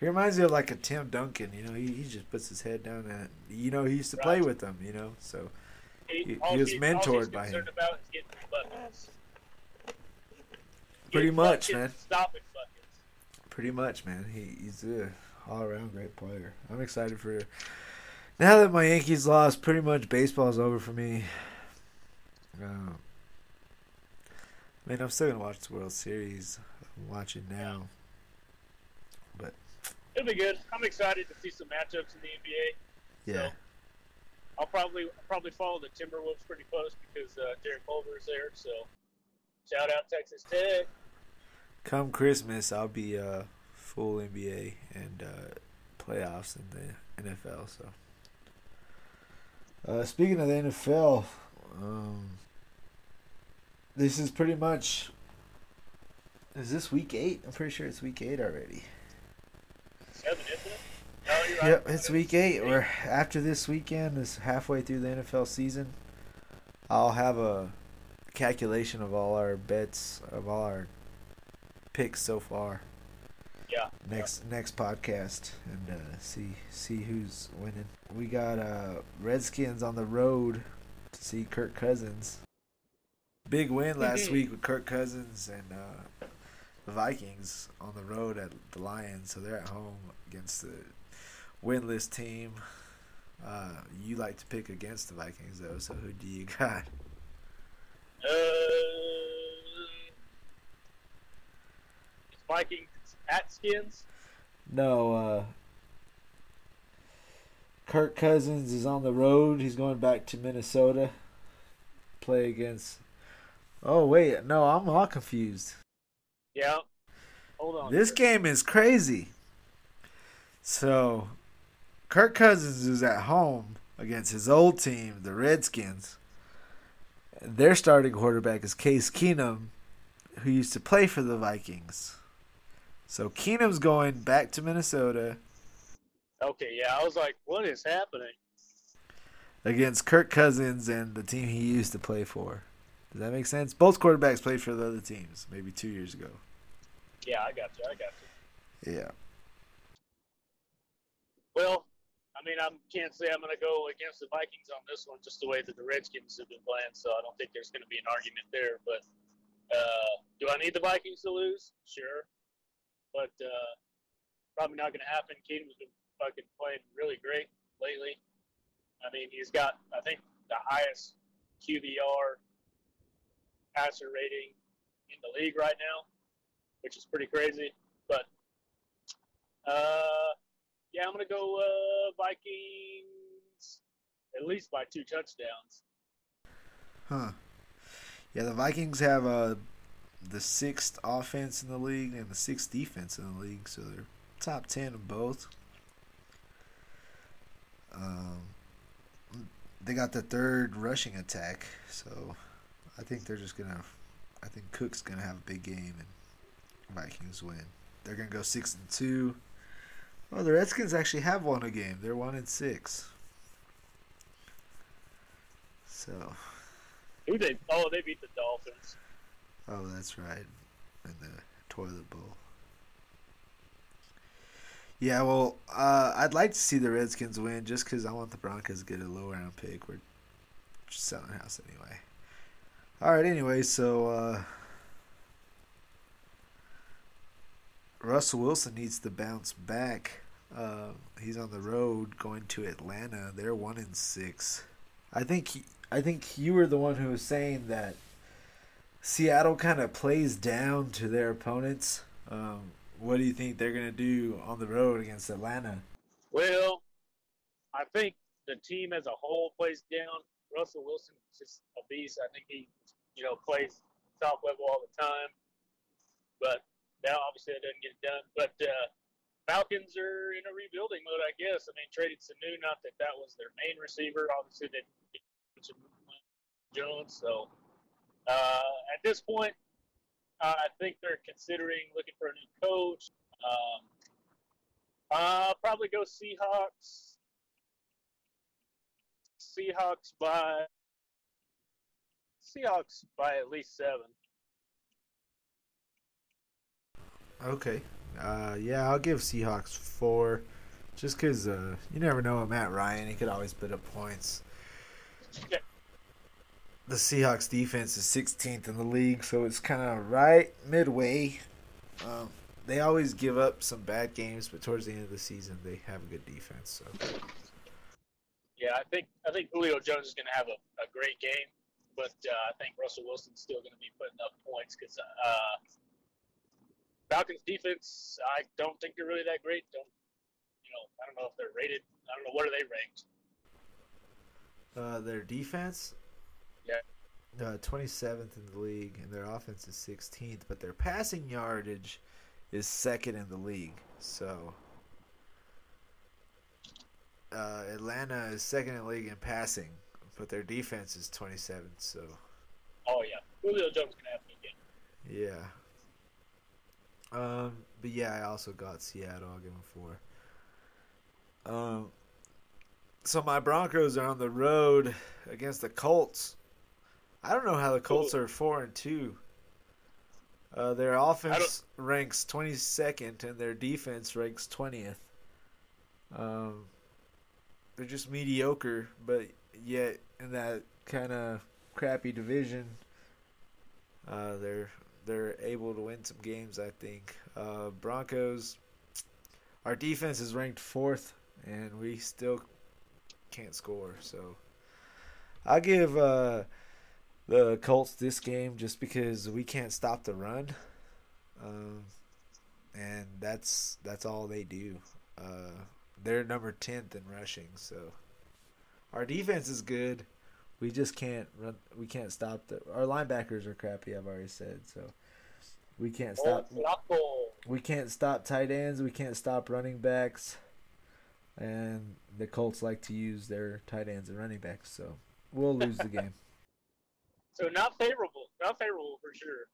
He reminds me of like a Tim Duncan. You know, he, he just puts his head down and you know he used to play with them. You know, so he, all he was mentored by him. about is getting buckets. Pretty much, buckets, man. Stopping buckets. Pretty much, man. He, he's a all around great player. I'm excited for now that my Yankees lost. Pretty much baseball's over for me. Um, I mean, I'm still gonna watch the World Series. I'm watching now. But it'll be good. I'm excited to see some matchups in the NBA. Yeah, I'll probably I'll probably follow the Timberwolves pretty close because uh, Jarrett Culver is there. So shout out Texas Tech. come Christmas, I'll be uh, full NBA and uh, playoffs in the NFL. So, uh, speaking of the NFL, um, this is pretty much. Is this week eight? I'm pretty sure it's week eight already. Seven, isn't it? No, you're right. Yep, it's week eight. We're after this weekend is halfway through the NFL season. I'll have a calculation of all our bets of all our picks so far. Yeah. Next next podcast and uh, see see who's winning. We got uh, Redskins on the road to see Kirk Cousins. Big win last week with Kirk Cousins and uh, the Vikings on the road at the Lions, so they're at home against the winless team. Uh, you like to pick against the Vikings though, so who do you got? Uh, it's Vikings at Skins. No, uh Kirk Cousins is on the road. He's going back to Minnesota. Play against Oh wait, no, I'm all confused. Yeah. Hold on. This game is crazy. So Kirk Cousins is at home against his old team, the Redskins. Their starting quarterback is Case Keenum, who used to play for the Vikings. So Keenum's going back to Minnesota Okay, yeah. I was like, what is happening? against Kirk Cousins and the team he used to play for. Does that make sense? Both quarterbacks played for the other teams, maybe two years ago. Yeah, I got you. I got you. Yeah. Well, I mean, I can't say I'm going to go against the Vikings on this one, just the way that the Redskins have been playing. So I don't think there's going to be an argument there. But uh, do I need the Vikings to lose? Sure, but uh, probably not going to happen. Keenum's been fucking playing really great lately. I mean, he's got I think the highest QBR passer rating in the league right now, which is pretty crazy. But uh, yeah, I'm gonna go uh, Vikings at least by two touchdowns. Huh. Yeah, the Vikings have uh, the sixth offense in the league and the sixth defense in the league, so they're top ten in both. Um, they got the third rushing attack, so I think they're just gonna. I think Cook's gonna have a big game and Vikings win. They're gonna go six and two. Oh, the Redskins actually have won a game. They're one in six. So, Who they? Oh, they beat the Dolphins. oh, that's right, in the toilet bowl. Yeah, well, uh, I'd like to see the Redskins win just because I want the Broncos to get a low round pick. We're just selling house anyway. All right, anyway, so uh, Russell Wilson needs to bounce back. Uh, he's on the road going to Atlanta. They're one in six. I think he, I think you were the one who was saying that Seattle kind of plays down to their opponents. Um, what do you think they're gonna do on the road against Atlanta? Well, I think the team as a whole plays down. Russell Wilson is just a beast. I think he, you know, plays top level all the time. But now, obviously, that doesn't get it done. But uh, Falcons are in a rebuilding mode, I guess. I mean, traded Sanu, not that that was their main receiver. Obviously, they Jones. So uh, at this point, I think they're considering looking for a new coach. Um, uh, probably go Seahawks. Seahawks by Seahawks by at least seven. Okay. Uh, yeah, I'll give Seahawks four, just because uh, you never know with Matt Ryan. He could always put up points. The Seahawks defense is 16th in the league, so it's kind of right midway. Um, they always give up some bad games, but towards the end of the season, they have a good defense. So Yeah, I think I think Julio Jones is going to have a, a great game, but uh, I think Russell Wilson's still going to be putting up points because uh, Falcons defense, I don't think they're really that great. Don't you know? I don't know if they're rated. I don't know what are they ranked. uh, their defense, Yeah. uh, 27th in the league, and their offense is 16th, but their passing yardage is second in the league. So uh, Atlanta is second in the league in passing, but their defense is 27th. So Oh yeah, Julio Jones to have a good game. yeah. Um, but yeah, I also got Seattle. I'll give them four. Um, so my Broncos are on the road against the Colts. I don't know how the Colts are four and two. Uh, their offense ranks twenty second, and their defense ranks twentieth. Um, they're just mediocre, but yet in that kind of crappy division, uh, they're they're able to win some games. I think uh, Broncos. Our defense is ranked fourth, and we still can't score. So I'll give uh, the Colts this game just because we can't stop the run, um, and that's that's all they do. Uh, they're number tenth in rushing, so our defense is good. We just can't run. We can't stop the. Our linebackers are crappy. I've already said so. We can't stop. We can't stop tight ends. We can't stop running backs, and the Colts like to use their tight ends and running backs. So we'll lose the game. So not favorable, not favorable for sure.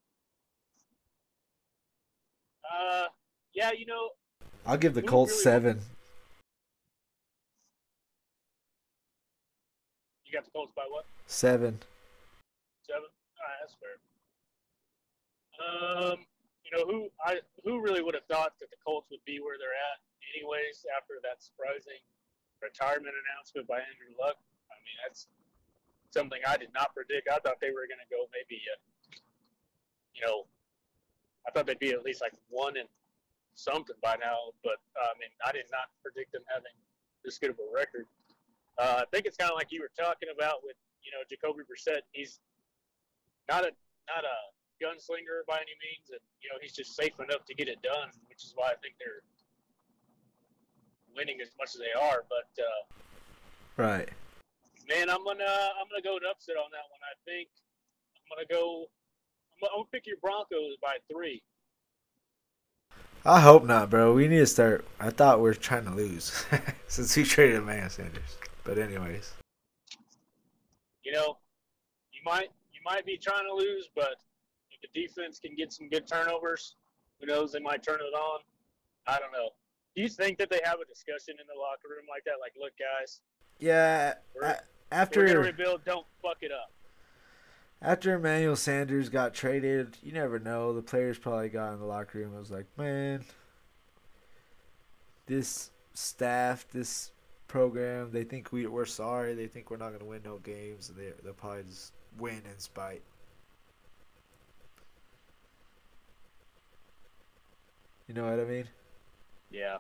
Uh, yeah, you know, I'll give the Colts really- seven. You got the Colts by what? Seven. Seven. All right, that's fair. Um, you know who I who really would have thought that the Colts would be where they're at, anyways, after that surprising retirement announcement by Andrew Luck. I mean, that's something I did not predict. I thought they were going to go maybe, uh, you know, I thought they'd be at least like one and something by now. But uh, I mean, I did not predict them having this good of a record. Uh, I think it's kind of like you were talking about with you know Jacoby Brissett. He's not a not a gunslinger by any means, and you know he's just safe enough to get it done, which is why I think they're winning as much as they are. But uh, Right. man, I'm gonna I'm gonna go an upset on that one. I think I'm gonna go. I'm gonna, I'm gonna pick your Broncos by three. I hope not, bro. We need to start. I thought we are trying to lose since we traded Emmanuel Sanders. But anyways, You know, you might you might be trying to lose, but if the defense can get some good turnovers, who knows? They might turn it on. I don't know. Do you think that they have a discussion in the locker room like that? Like, look, guys, yeah. We're- I, we're after gonna rebuild. Don't fuck it up. after Emmanuel Sanders got traded, you never know. The players probably got in the locker room and was like, man, this staff, this program, they think we, we're sorry. They think we're not going to win no games. And they, they'll probably just win in spite. You know what I mean? Yeah.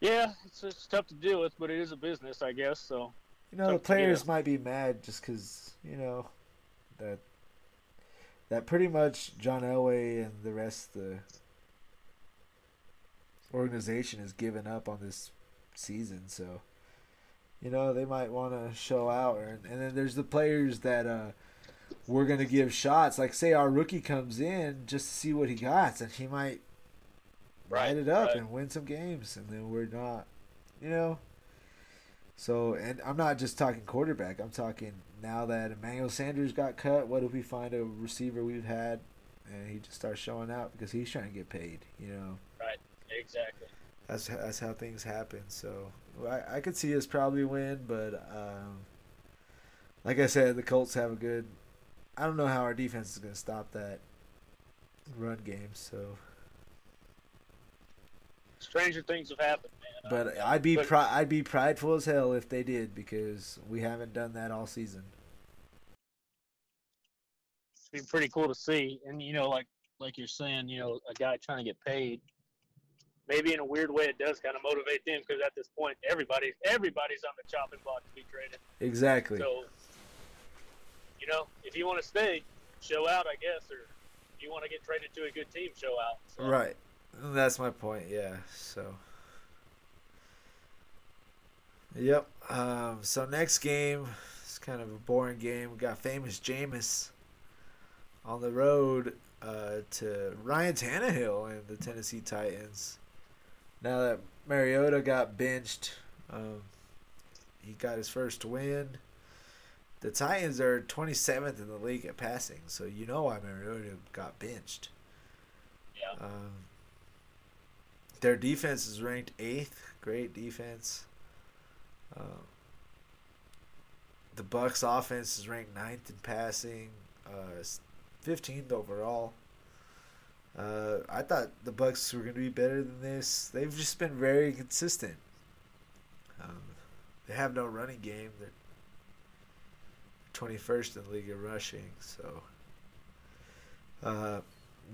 Yeah, it's, it's tough to deal with, but it is a business, I guess. So You know, the players might be mad just because you know that that pretty much John Elway and the rest of the organization has given up on this season. So you know they might want to show out, and, and then there's the players that uh, we're gonna give shots. Like say our rookie comes in just to see what he got, and he might light it up right. and win some games, and then we're not, you know. So, and I'm not just talking quarterback. I'm talking now that Emmanuel Sanders got cut. What if we find a receiver we've had, and he just starts showing out because he's trying to get paid? You know, Right. exactly. That's that's how things happen. So, I I could see us probably win, but um, like I said, the Colts have a good. I don't know how our defense is going to stop that run game. So. Stranger things have happened, man. But I'd be But- pri- I'd be prideful as hell if they did because we haven't done that all season. be pretty cool to see. And you know, like like you're saying, you know, a guy trying to get paid. Maybe in a weird way, it does kind of motivate them because at this point, everybody everybody's on the chopping block to be traded. Exactly. So, you know, if you want to stay, show out, I guess, or if you want to get traded to a good team, show out. So, Right. That's my point. Yeah. So. Yep. Um, so next game, it's kind of a boring game. We got famous Jameis on the road uh, to Ryan Tannehill and the Tennessee Titans. Now that Mariota got benched, um, he got his first win. The Titans are 27th in the league at passing, so you know why Mariota got benched. Yeah. Um, their defense is ranked eighth. Great defense. Um, the Bucs offense is ranked ninth in passing, uh, fifteenth overall. I thought the Bucs were going to be better than this. They've just been very consistent. Um, they have no running game. They're twenty first in the league of rushing, so. Uh,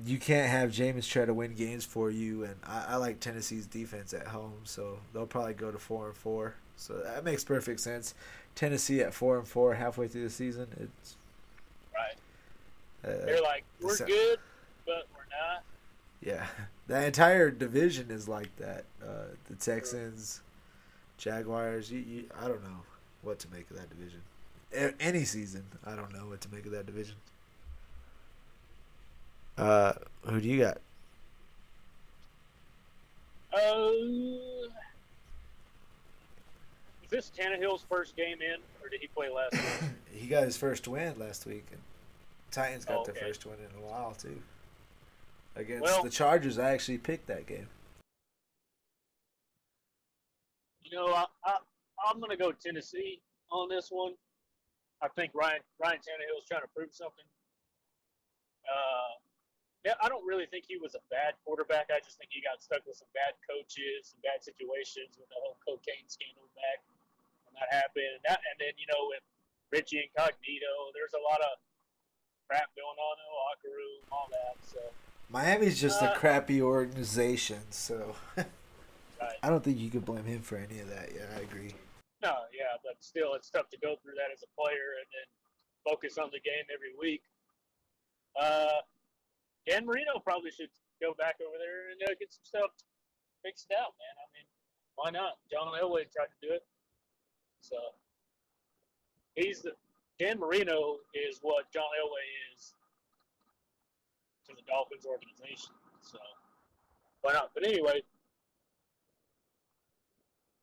you can't have Jameis try to win games for you, and I, I like Tennessee's defense at home, so they'll probably go to four and four. So that makes perfect sense. Tennessee at four and four halfway through the season, it's Right. uh, They're like, we're good, but we're not. Yeah. The entire division is like that. Uh, the Texans, Jaguars. You, you, I don't know what to make of that division. A- Any season, I don't know what to make of that division. Uh, who do you got? Uh, is this Tannehill's first game in, or did he play last week? he got his first win last week, and Titans got Oh, their first win in a while too. Against Well- the Chargers, I actually picked that game. You know, I, I, I'm going to go Tennessee on this one. I think Ryan Ryan Tannehill is trying to prove something. Uh, yeah, I don't really think he was a bad quarterback. I just think he got stuck with some bad coaches, some bad situations with the whole cocaine scandal back when that happened. And, that, and then, you know, with Richie Incognito, there's a lot of crap going on in the locker room, all that. So, Miami's just a Uh, crappy organization, so right. I don't think you could blame him for any of that. Yeah, I agree. No, yeah, but still, it's tough to go through that as a player and then focus on the game every week. Uh, Dan Marino probably should go back over there and uh, get some stuff fixed out, man. I mean, why not? John Elway tried to do it, so he's the Dan Marino is what John Elway is to the Dolphins organization. So why not? But anyway,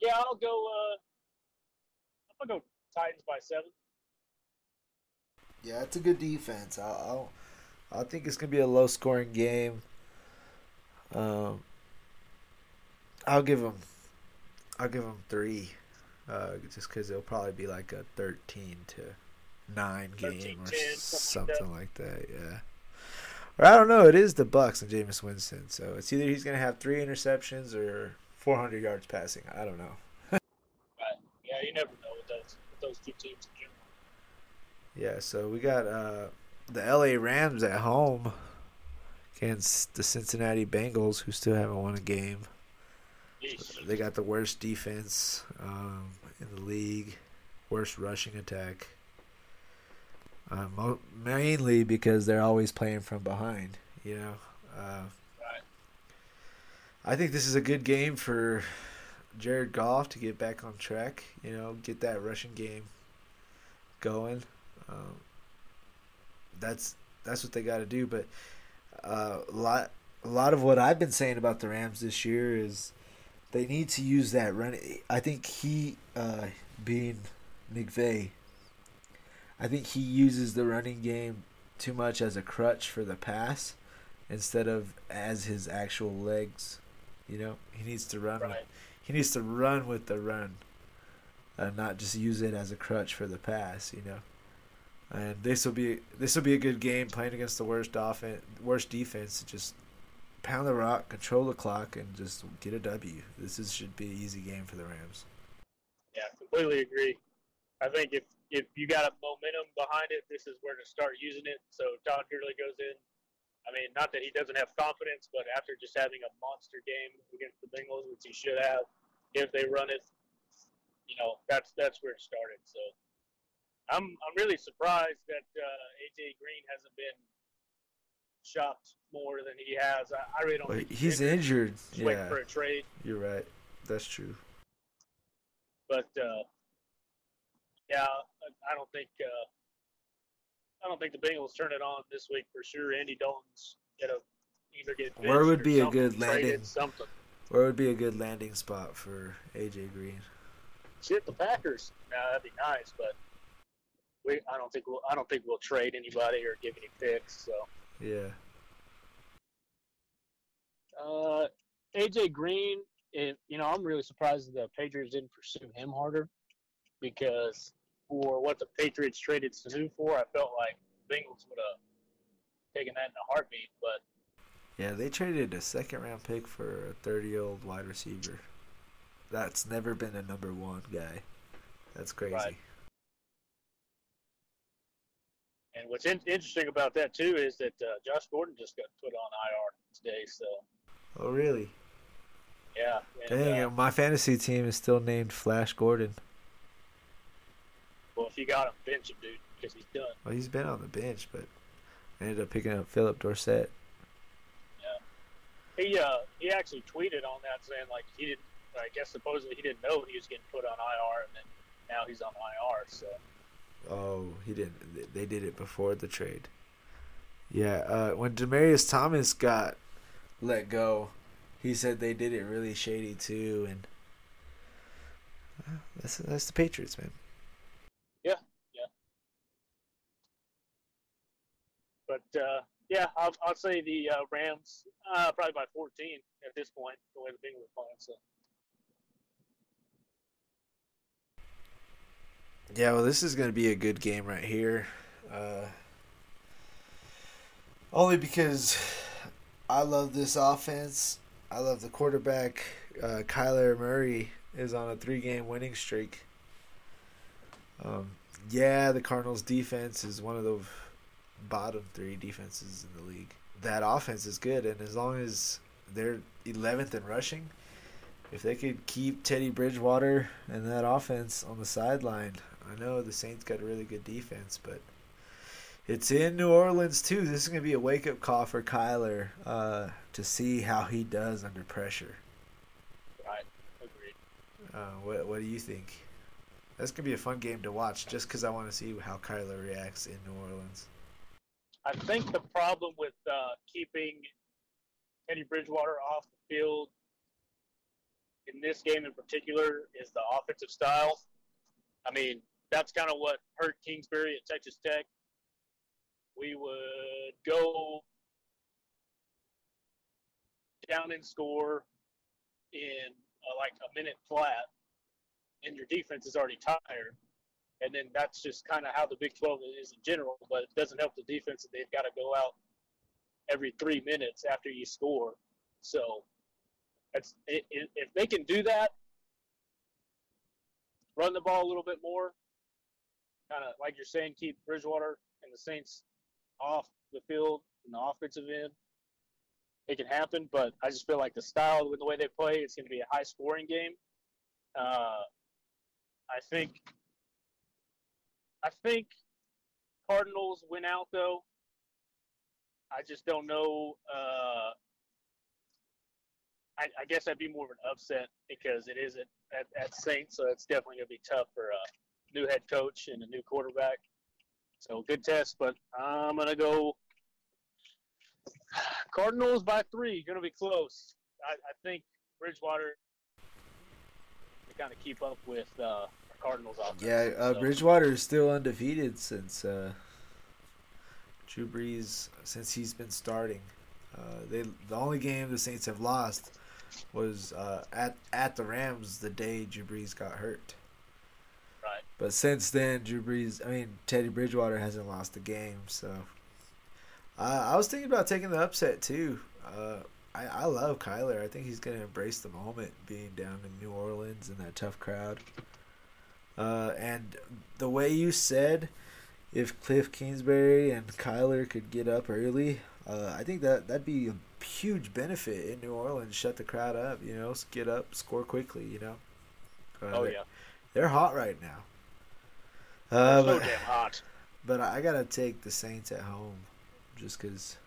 yeah, I'll go. Uh, I'll go Titans by seven. Yeah, it's a good defense. I'll, I'll I think it's gonna be a low scoring game. Um, I'll give them, I'll give them three, uh, just because it'll probably be like a thirteen to nine game or 13-10, something something like that. Yeah. Or I don't know. It is the Bucs and Jameis Winston, so it's either he's gonna have three interceptions or 400 yards passing. I don't know. Right. Yeah, you never know with those with those two teams in general. Yeah, so we got uh, the LA Rams at home against the Cincinnati Bengals, who still haven't won a game. Yeesh. They got the worst defense um, in the league, worst rushing attack. Uh, mainly because they're always playing from behind. You know, uh, Right. I think this is a good game for Jared Goff to get back on track. You know, get that rushing game going. Um, that's that's what they got to do. But uh, a lot a lot of what I've been saying about the Rams this year is they need to use that run. I think he, uh, being McVay, I think he uses the running game too much as a crutch for the pass instead of as his actual legs. You know, he needs to run. With, Right. he needs to run with the run, and not just use it as a crutch for the pass. You know, and this will be this will be a good game playing against the worst offense, worst defense. To just pound the rock, control the clock, and just get a W. This is, should be an easy game for the Rams. Yeah, completely agree. I think if if you got a momentum behind it, this is where to start using it. So Todd Gurley goes in. I mean, not that he doesn't have confidence, but after just having a monster game against the Bengals, which he should have, if they run it, you know, that's that's where it started. So I'm I'm really surprised that uh, AJ Green hasn't been shopped more than he has. I, I really don't. Well, think he's injured. Just Yeah, for a trade, you're right. That's true. but uh, yeah, I- I don't think uh, I don't think the Bengals turn it on this week for sure. Andy Dalton's gonna either get Where would be a good landing? Something. Where would be a good landing spot for AJ Green? Shit, the Packers. Now that'd be nice, but we I don't think we'll I don't think we'll trade anybody or give any picks. So Yeah. Uh, AJ Green, it, you know, I'm really surprised the Patriots didn't pursue him harder because for what the Patriots traded Sanu for, I felt like Bengals would have taken that in a heartbeat. But Yeah, they traded a second round pick for a 30 year old wide receiver. That's never been a number one guy. That's crazy. Right. and what's in, interesting about that too is that uh, Josh Gordon just got put on IR today. So Oh, really? yeah, and, Dang, uh, my fantasy team is still named Flash Gordon. Well, if you got him, bench him, dude, because he's done. Well, he's been on the bench, but I ended up picking up Phillip Dorsett. Yeah, he uh he actually tweeted on that saying like he didn't. I guess supposedly he didn't know he was getting put on IR, and then now he's on IR. So Oh, he didn't. They did it before the trade. Yeah, uh, when Demaryius Thomas got let go, he said they did it really shady too, and uh, that's that's the Patriots, man. But uh, yeah, I'll, I'll say the uh, Rams uh, probably by 14 at this point, the way the Bengals are playing. So Yeah, well, this is going to be a good game right here. Uh, only because I love this offense. I love the quarterback. Uh, Kyler Murray is on a three game winning streak. Um, yeah, the Cardinals' defense is one of the bottom three defenses in the league. That offense is good, and as long as they're 11th in rushing, if they could keep Teddy Bridgewater and that offense on the sideline, I know the Saints got a really good defense, but it's in New Orleans too. This is going to be a wake up call for Kyler uh, to see how he does under pressure. right, agreed. Uh, what What do you think? That's going to be a fun game to watch, just because I want to see how Kyler reacts in New Orleans. I think the problem with uh, keeping Teddy Bridgewater off the field in this game in particular is the offensive style. I mean, that's kind of what hurt Kingsbury at Texas Tech. We would go down and score in uh, like a minute flat, and your defense is already tired and then that's just kind of how the Big 12 is in general. But it doesn't help the defense that they've got to go out every three minutes after you score. So that's if they can do that, run the ball a little bit more, kind of like you're saying, keep Bridgewater and the Saints off the field in the offensive end. It can happen, but I just feel like the style, with the way they play, it's going to be a high scoring game. Uh, I think I think Cardinals win out though. I just don't know. Uh, I, I guess that'd be more of an upset because it is at, at, at Saints, so it's definitely gonna be tough for a new head coach and a new quarterback. So good test, but I'm gonna go Cardinals by three. Gonna be close. I, I think Bridgewater to kind of keep up with uh, Cardinals offense. Yeah, uh, So- Bridgewater is still undefeated since uh, Drew Brees since he's been starting. Uh, they the only game the Saints have lost was uh, at at the Rams the day Drew Brees got hurt. Right. But since then, Drew Brees, I mean Teddy Bridgewater hasn't lost a game. So uh, I was thinking about taking the upset too. Uh, I I love Kyler. I think he's gonna embrace the moment being down in New Orleans in that tough crowd. Uh, and the way you said, if Cliff Kingsbury and Kyler could get up early, uh, I think that that'd be a huge benefit in New Orleans. Shut the crowd up, you know, get up, score quickly, you know. Uh, oh they're- yeah, they're hot right now. Uh, so but, damn hot. but I gotta take the Saints at home, just because.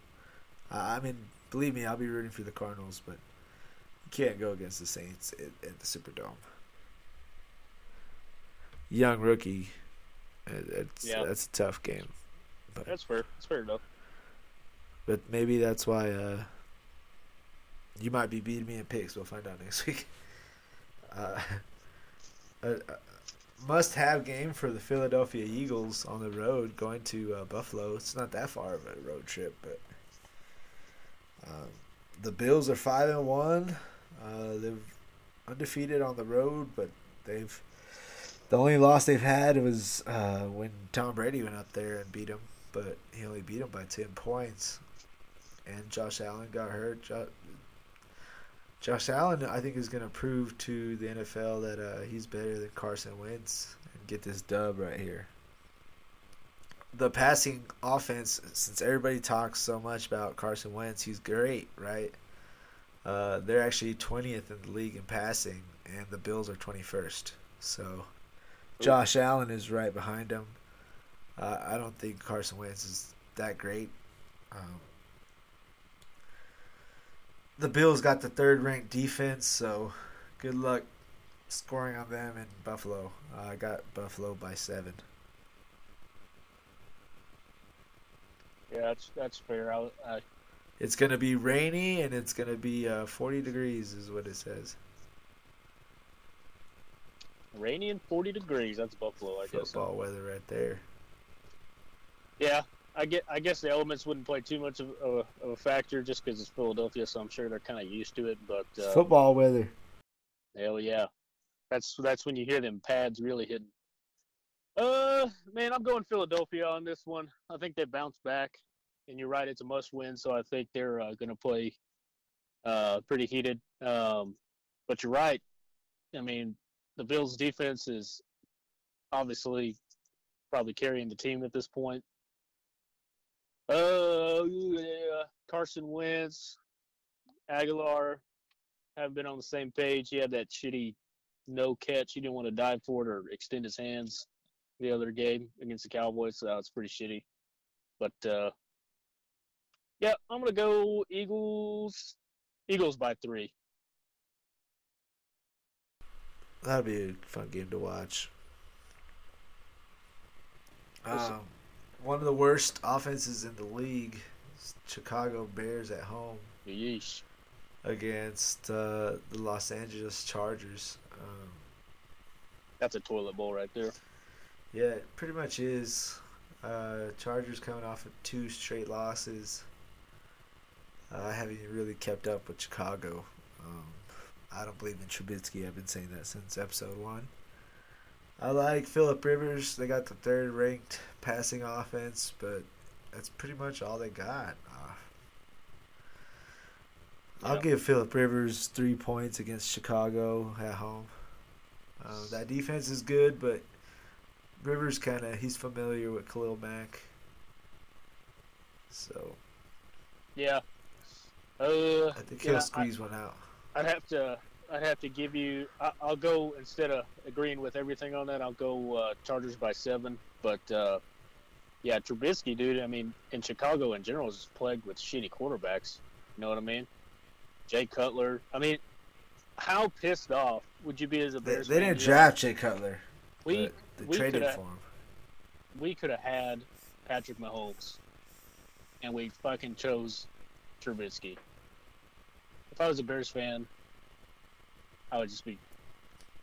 I I mean, believe me, I'll be rooting for the Cardinals, but you can't go against the Saints at, at the Superdome. Young rookie, it's Yeah. that's a tough game, but That's fair. That's fair enough. but maybe that's why uh, you might be beating me in picks. We'll find out next week. Uh, a, a must-have game for the Philadelphia Eagles on the road, going to uh, Buffalo. It's not that far of a road trip, but um, the Bills are five and one. Uh, they've undefeated on the road, but they've the only loss they've had was uh, when Tom Brady went up there and beat him, but he only beat him by ten points. And Josh Allen got hurt. Jo- Josh Allen, I think, is going to prove to the NFL that uh, he's better than Carson Wentz and get this dub right here. The passing offense, since everybody talks so much about Carson Wentz, he's great, right? Uh, they're actually 20th in the league in passing, and the Bills are 21st. So Josh Allen is right behind him. Uh, I don't think Carson Wentz is that great. Um, the Bills got the third ranked defense, so good luck scoring on them in Buffalo. Uh, I got Buffalo by seven. Yeah, that's that's fair. I, I It's gonna be rainy and it's gonna be uh, 40 degrees, is what it says. Rainy and 40 degrees. That's Buffalo, I guess. Football weather right there. Yeah, I get. I guess the elements wouldn't play too much of, of, a, of a factor just because it's Philadelphia, so I'm sure they're kind of used to it. But uh, football weather. hell yeah, that's that's when you hear them pads really hitting. Uh, man, I'm going Philadelphia on this one. I think they bounce back, and you're right, it's a must-win. So I think they're uh, going to play uh, pretty heated. Um, but you're right. I mean, the Bills' defense is obviously probably carrying the team at this point. Uh, yeah. Carson Wentz, Agholor haven't been on the same page. He had that shitty no catch. He didn't want to dive for it or extend his hands the other game against the Cowboys, so that was pretty shitty. But uh, yeah, I'm gonna go Eagles. Eagles by three. That'll be a fun game to watch. Um, one of the worst offenses in the league, is Chicago Bears at home Yeesh. against uh, the Los Angeles Chargers. Um, That's a toilet bowl right there. yeah, it pretty much is. Uh, Chargers coming off of two straight losses. Uh, I haven't really kept up with Chicago. Um, I don't believe in Trubisky. I've been saying that since episode one. I like Philip Rivers. They got the third ranked passing offense, but that's pretty much all they got. Uh, I'll Yeah. give Philip Rivers three points against Chicago at home. Uh, that defense is good, but Rivers kind of he's familiar with Khalil Mack, so Yeah. Uh, I think yeah, he'll I- squeeze one out. I'd have to. I'd have to give you. I, I'll go instead of agreeing with everything on that. I'll go uh, Chargers by seven. But uh, yeah, Trubisky, dude. I mean, in Chicago in general is plagued with shitty quarterbacks. You know what I mean? Jay Cutler. I mean, how pissed off would you be as a They, Bears they fan? didn't draft Jay Cutler. We they we traded for him. we could have had Patrick Mahomes, and we fucking chose Trubisky. If I was a Bears fan, I would just be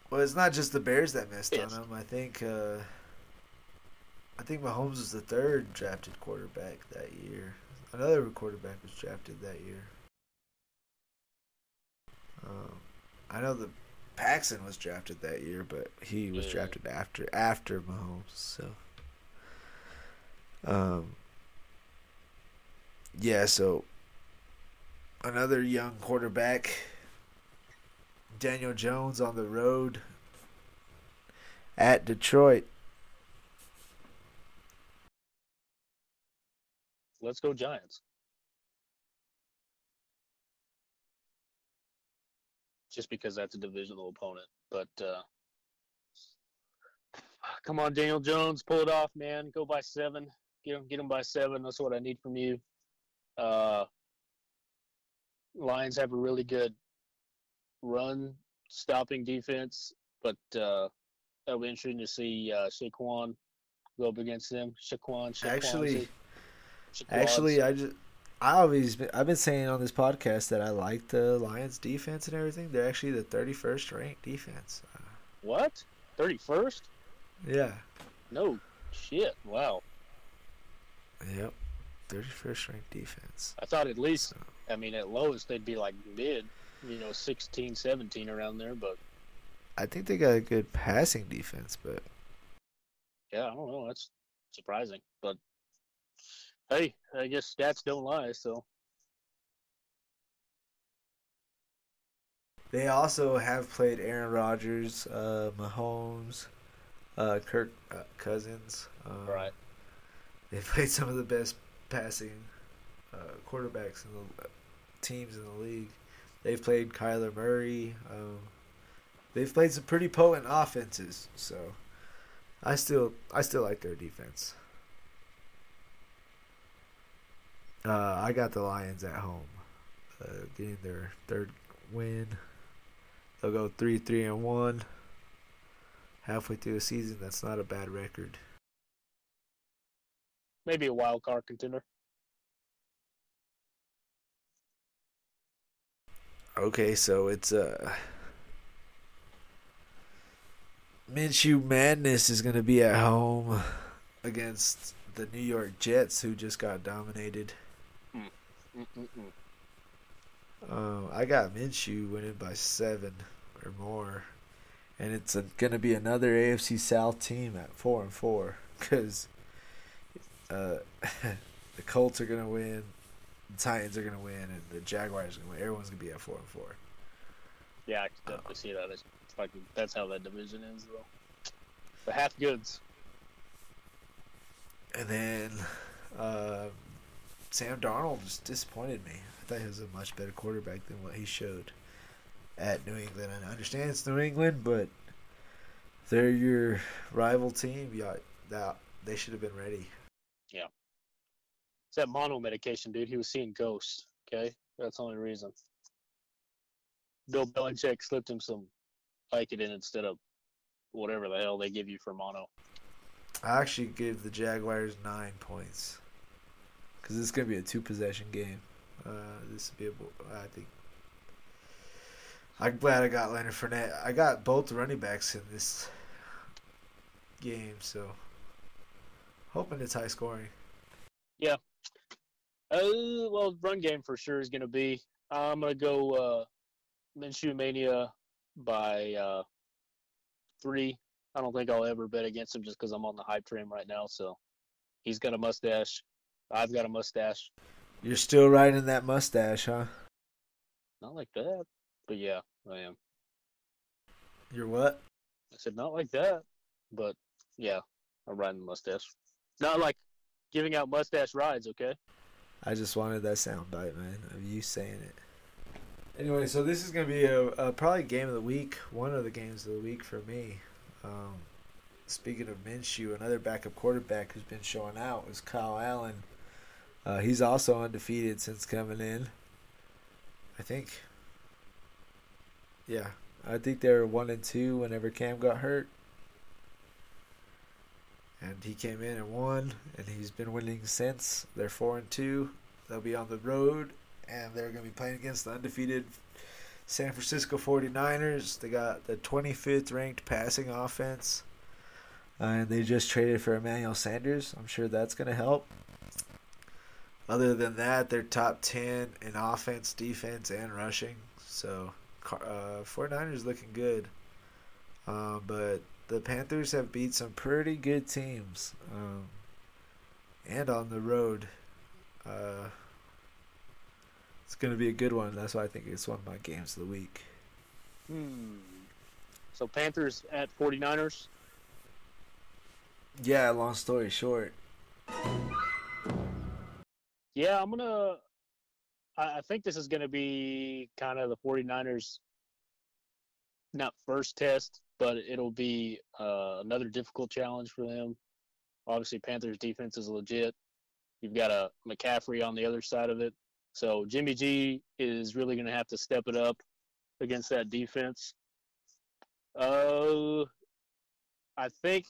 Well, it's not just the Bears that missed Yes. on him. I think uh, I think Mahomes was the third drafted quarterback that year. Another quarterback was drafted that year. Um, I know the Paxson was drafted that year, but he was Yeah. drafted after after Mahomes. So, um, yeah. So another young quarterback, Daniel Jones on the road at Detroit. Let's go Giants. Just because that's a divisional opponent, but uh, come on, Daniel Jones, pull it off, man. Go by seven. Get them, get them by seven. That's what I need from you. Uh, Lions have a really good run stopping defense, but uh, that'll be interesting to see uh, Saquon go up against them. Saquon, Saquon Actually, Saquon. actually, I just. I always been, I've been saying on this podcast that I like the Lions defense and everything. They're actually the 31st ranked defense. What? Thirty first? yeah. No shit. Wow. Yep. 31st ranked defense. I thought at least, So, I mean, at lowest they'd be like mid, you know, 16, 17 around there. But I think they got a good passing defense, but yeah, I don't know. That's surprising. But hey, I guess stats don't lie. So they also have played Aaron Rodgers, uh, Mahomes, uh, Kirk uh, Cousins. Um, right. They played some of the best passing uh, quarterbacks in the teams in the league. They've played Kyler Murray. Um, they've played some pretty potent offenses. So I still I still like their defense. Uh, I got the Lions at home, uh, getting their third win. They'll go three three and one. Halfway through the season, that's not a bad record. maybe a wild card contender. Okay, so it's uh Minshew Madness is gonna be at home against the New York Jets, who just got dominated. Uh, I got Minshew winning by seven or more, and it's gonna be another AFC South team at four and four because uh, the Colts are gonna win, the Titans are gonna win, and the Jaguars are gonna win. Everyone's gonna be at four and four. Yeah, I can definitely see that. It's fucking, that's how that division is, though. The half goods. And then uh, Sam Darnold just disappointed me. I thought he was a much better quarterback than what he showed at New England. And I understand it's New England, but they're your rival team. Yeah, that they should have been ready. It's that mono medication, dude. He was seeing ghosts. Okay, that's the only reason. Bill Belichick slipped him some Vicodin instead of whatever the hell they give you for mono. I actually give the Jaguars nine points because this is gonna be a two possession game. Uh, this will be a, I think. I'm glad I got Leonard Fournette. I got both the running backs in this game, so hoping it's high scoring. Uh, well, run game for sure is going to be. I'm going to go uh, Minshew Mania by uh, three. I don't think I'll ever bet against him just because I'm on the hype train right now. So he's got a mustache. I've got a mustache. You're still riding that mustache, huh? Not like that, but yeah, I am. You're what? I said not like that, but yeah, I'm riding the mustache. Not like giving out mustache rides, okay? I just wanted that sound bite, man, of you saying it. Anyway, so this is gonna be a, a probably game of the week, one of the games of the week for me. Um, speaking of Minshew, another backup quarterback who's been showing out is Kyle Allen. Uh, he's also undefeated since coming in. I think. Yeah, I think they were one and two whenever Cam got hurt, and he came in and won, and he's been winning since. They're four and two. They'll be on the road, and they're going to be playing against the undefeated San Francisco 49ers. They got the 25th ranked passing offense, uh, and they just traded for Emmanuel Sanders. I'm sure that's going to help. Other than that, they're top 10 in offense, defense, and rushing. So, uh, 49ers looking good. Uh, but the Panthers have beat some pretty good teams. Um, and on the road. Uh, it's going to be a good one. That's why I think it's one of my games of the week. Hmm. So Panthers at 49ers. Yeah, long story short. Yeah, I'm gonna. I, I think this is gonna be kind of the 49ers. Not first test, but it'll be uh, another difficult challenge for them. Obviously, Panthers defense is legit. You've got a McCaffrey on the other side of it, so Jimmy G is really going to have to step it up against that defense. Uh, I think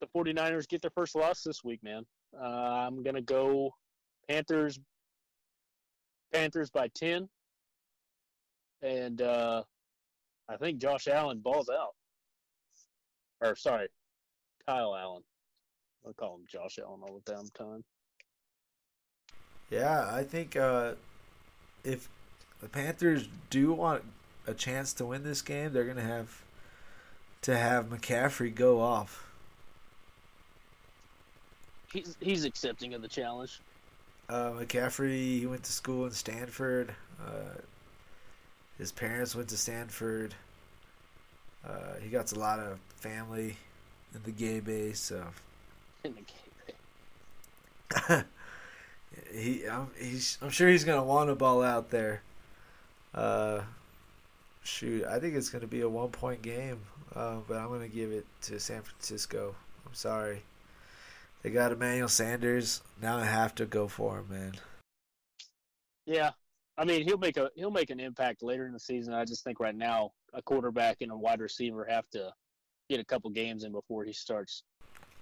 the 49ers get their first loss this week, man. Uh, I'm going to go Panthers Panthers by 10. And uh, I think Josh Allen balls out. Or sorry, Kyle Allen. I call him Josh Allen all the damn time. Yeah, I think uh, if the Panthers do want a chance to win this game, they're gonna have to have McCaffrey go off. He's he's accepting of the challenge. Uh, McCaffrey, he went to school in Stanford. Uh, his parents went to Stanford. Uh, he got a lot of family in the gay base, so In the game. he, I'm, he's, I'm sure he's gonna want to ball out there. Uh, shoot, I think it's gonna be a one point game, uh, but I'm gonna give it to San Francisco. I'm sorry, they got Emmanuel Sanders. Now I have to go for him, man. Yeah. I mean, he'll make a he'll make an impact later in the season. I just think right now a quarterback and a wide receiver have to get a couple games in before he starts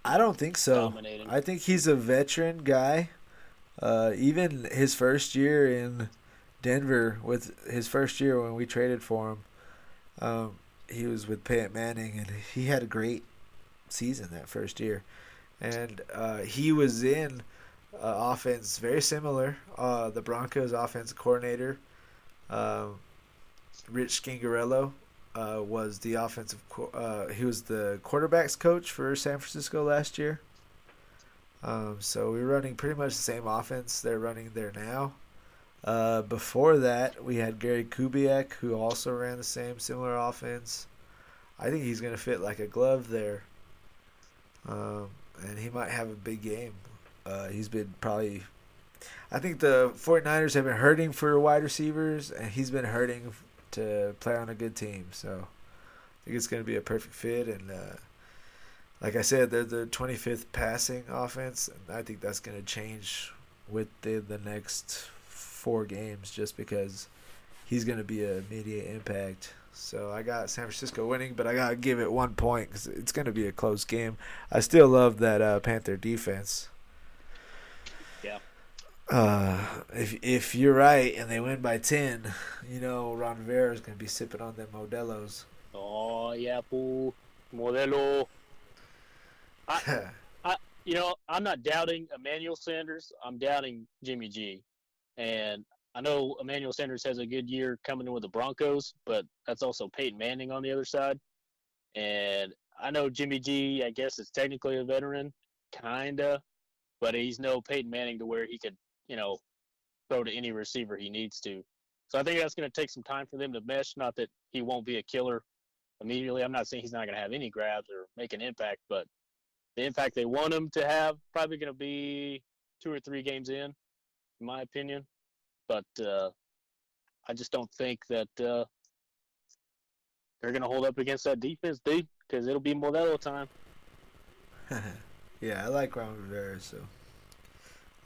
I don't think so. dominating. I think he's a veteran guy. Uh, even his first year in Denver, with his first year when we traded for him, um, he was with Peyton Manning, and he had a great season that first year. And uh, he was in uh, offense very similar. Uh, the Broncos offensive coordinator, um, Rich Scangarello, uh, was the offensive. Uh, he was the quarterbacks coach for San Francisco last year. Um, so we're running pretty much the same offense they're running there now. Uh, before that, we had Gary Kubiak, who also ran the same similar offense. I think he's going to fit like a glove there. Um, and he might have a big game. Uh, he's been probably. I think the 49ers have been hurting for wide receivers, and he's been hurting to play on a good team. So I think it's going to be a perfect fit. And uh, like I said, they're the 25th passing offense, and I think that's going to change with the the next four games, just because he's going to be a immediate impact. So I got San Francisco winning, but I got to give it one point because it's going to be a close game. I still love that uh, Panther defense. Uh, if if you're right and they win by ten, you know Ron Rivera is gonna be sipping on them Modelo's. Oh yeah, fool. Modelo. I, I, You know, I'm not doubting Emmanuel Sanders. I'm doubting Jimmy G. And I know Emmanuel Sanders has a good year coming in with the Broncos, but that's also Peyton Manning on the other side. And I know Jimmy G, I guess, is technically a veteran, kinda, but he's no Peyton Manning to where he could, you know, throw to any receiver he needs to. So I think that's going to take some time for them to mesh. Not that he won't be a killer immediately. I'm not saying he's not going to have any grabs or make an impact, but the impact they want him to have probably going to be two or three games in, in my opinion. But uh, I just don't think that uh, they're going to hold up against that defense, dude, because it'll be Modelo time. yeah, I like Ron Rivera, so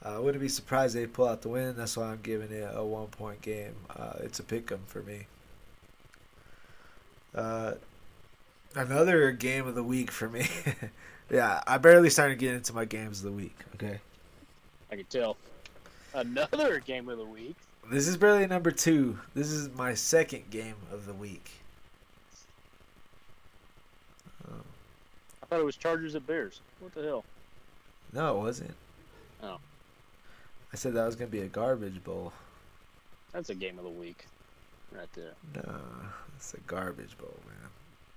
I wouldn't be surprised they pull out the win. That's why I'm giving it a one point game. Uh, it's a pick 'em for me. Uh, another game of the week for me. yeah, I barely started getting into my games of the week. Okay, I can tell. Another game of the week. this is barely number two. This is my second game of the week. Um, I thought it was Chargers at Bears. What the hell? no, it wasn't. Oh. I said that was gonna be a garbage bowl. That's a game of the week, right there. No, it's a garbage bowl, man.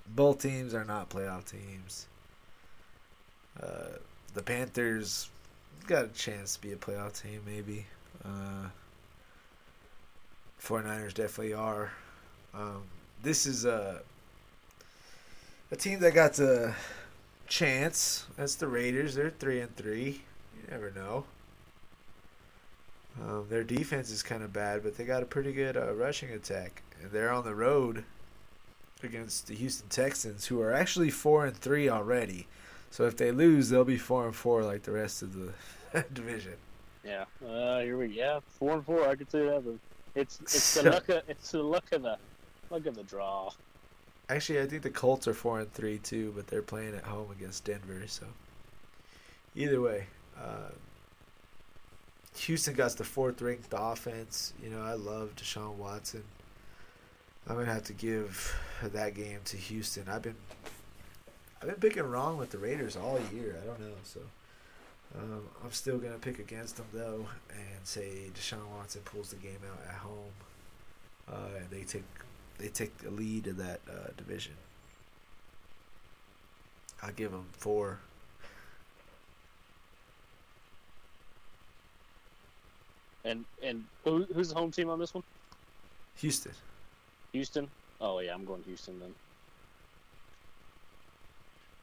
Both teams are not playoff teams. Uh, the Panthers got a chance to be a playoff team, maybe. Uh, 49ers definitely are. Um, this is a a team that got to chance. That's the Raiders. They're three and three. You never know. Um, their defense is kind of bad, but they got a pretty good uh, rushing attack, and they're on the road against the Houston Texans, who are actually four and three already. So if they lose, they'll be four and four like the rest of the division. Yeah. Uh, here we yeah four and four. I could see that. It's it's So- the luck of it's the luck of the luck of the draw. Actually, I think the Colts are four and three too, but they're playing at home against Denver. So either way, uh, Houston got the fourth ranked offense. You know, I love Deshaun Watson. I'm gonna have to give that game to Houston. I've been I've been picking wrong with the Raiders all year. I don't know, so um, I'm still gonna pick against them though, and say Deshaun Watson pulls the game out at home, uh, and they take they take the lead of that uh, division. I'll give them four. And and who, who's the home team on this one? Houston. Houston. Oh yeah, I'm going Houston then.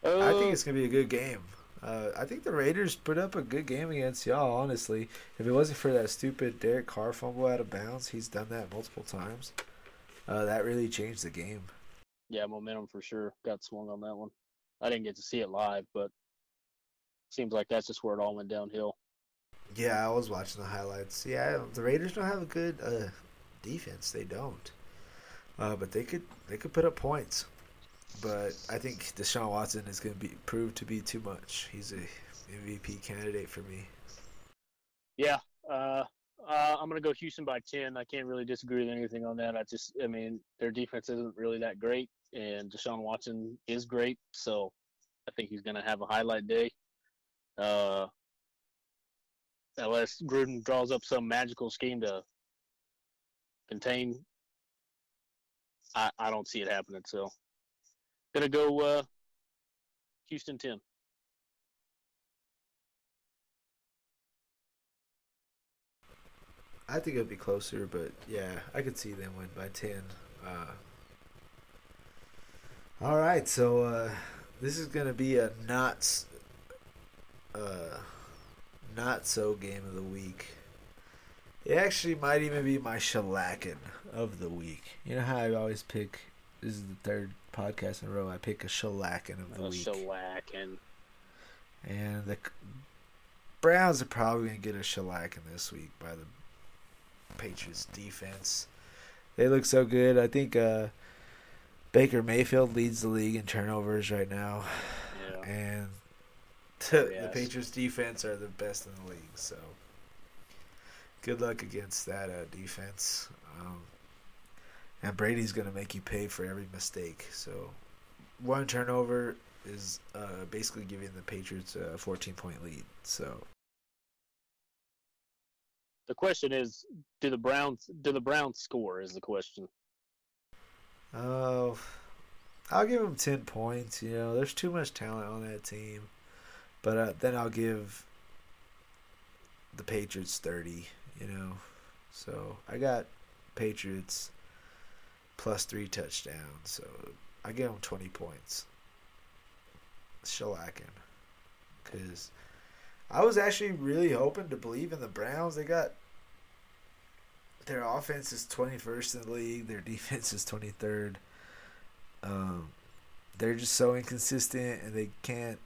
I think Uh, it's gonna be a good game. Uh, I think the Raiders put up a good game against y'all. Honestly, if it wasn't for that stupid Derek Carr fumble out of bounds, he's done that multiple times. Uh, that really changed the game. yeah, momentum for sure. Got swung on that one. I didn't get to see it live, but seems like that's just where it all went downhill. Yeah, I was watching the highlights. Yeah, the Raiders don't have a good uh, defense. They don't. Uh, but they could they could put up points. But I think Deshaun Watson is going to be proved to be too much. He's a MVP candidate for me. Yeah, uh, uh, I'm gonna go Houston by ten. I can't really disagree with anything on that. I just, I mean, their defense isn't really that great, and Deshaun Watson is great, so I think he's gonna have a highlight day. Uh, unless Gruden draws up some magical scheme to contain, I, I don't see it happening. So, gonna go uh, Houston ten. I think it'd be closer, but yeah, I could see them win by ten. Uh, all right, so uh, this is gonna be a not uh, not so game of the week. It actually might even be my shellacking of the week. You know how I always pick. This is the third podcast in a row. I pick a shellacking of the Uh, week. shellac and And the Browns are probably going to get a shellacking this week by the Patriots defense. They look so good. I think uh, Baker Mayfield leads the league in turnovers right now. yeah. And the, the Patriots defense are the best in the league. So good luck against that uh, defense. Um, and Brady's going to make you pay for every mistake. So one turnover is uh, basically giving the Patriots a 14 point lead. So The question is, do the Browns do the Browns score? Is the question. Oh, I'll give them ten points. You know, there's too much talent on that team, but uh, then I'll give the Patriots thirty. You know, so I got Patriots plus three touchdowns. So I give them twenty points. Shellacking, because I was actually really hoping to believe in the Browns. They got their offense is 21st in the league. Their defense is 23rd. Um, they're just so inconsistent, and they can't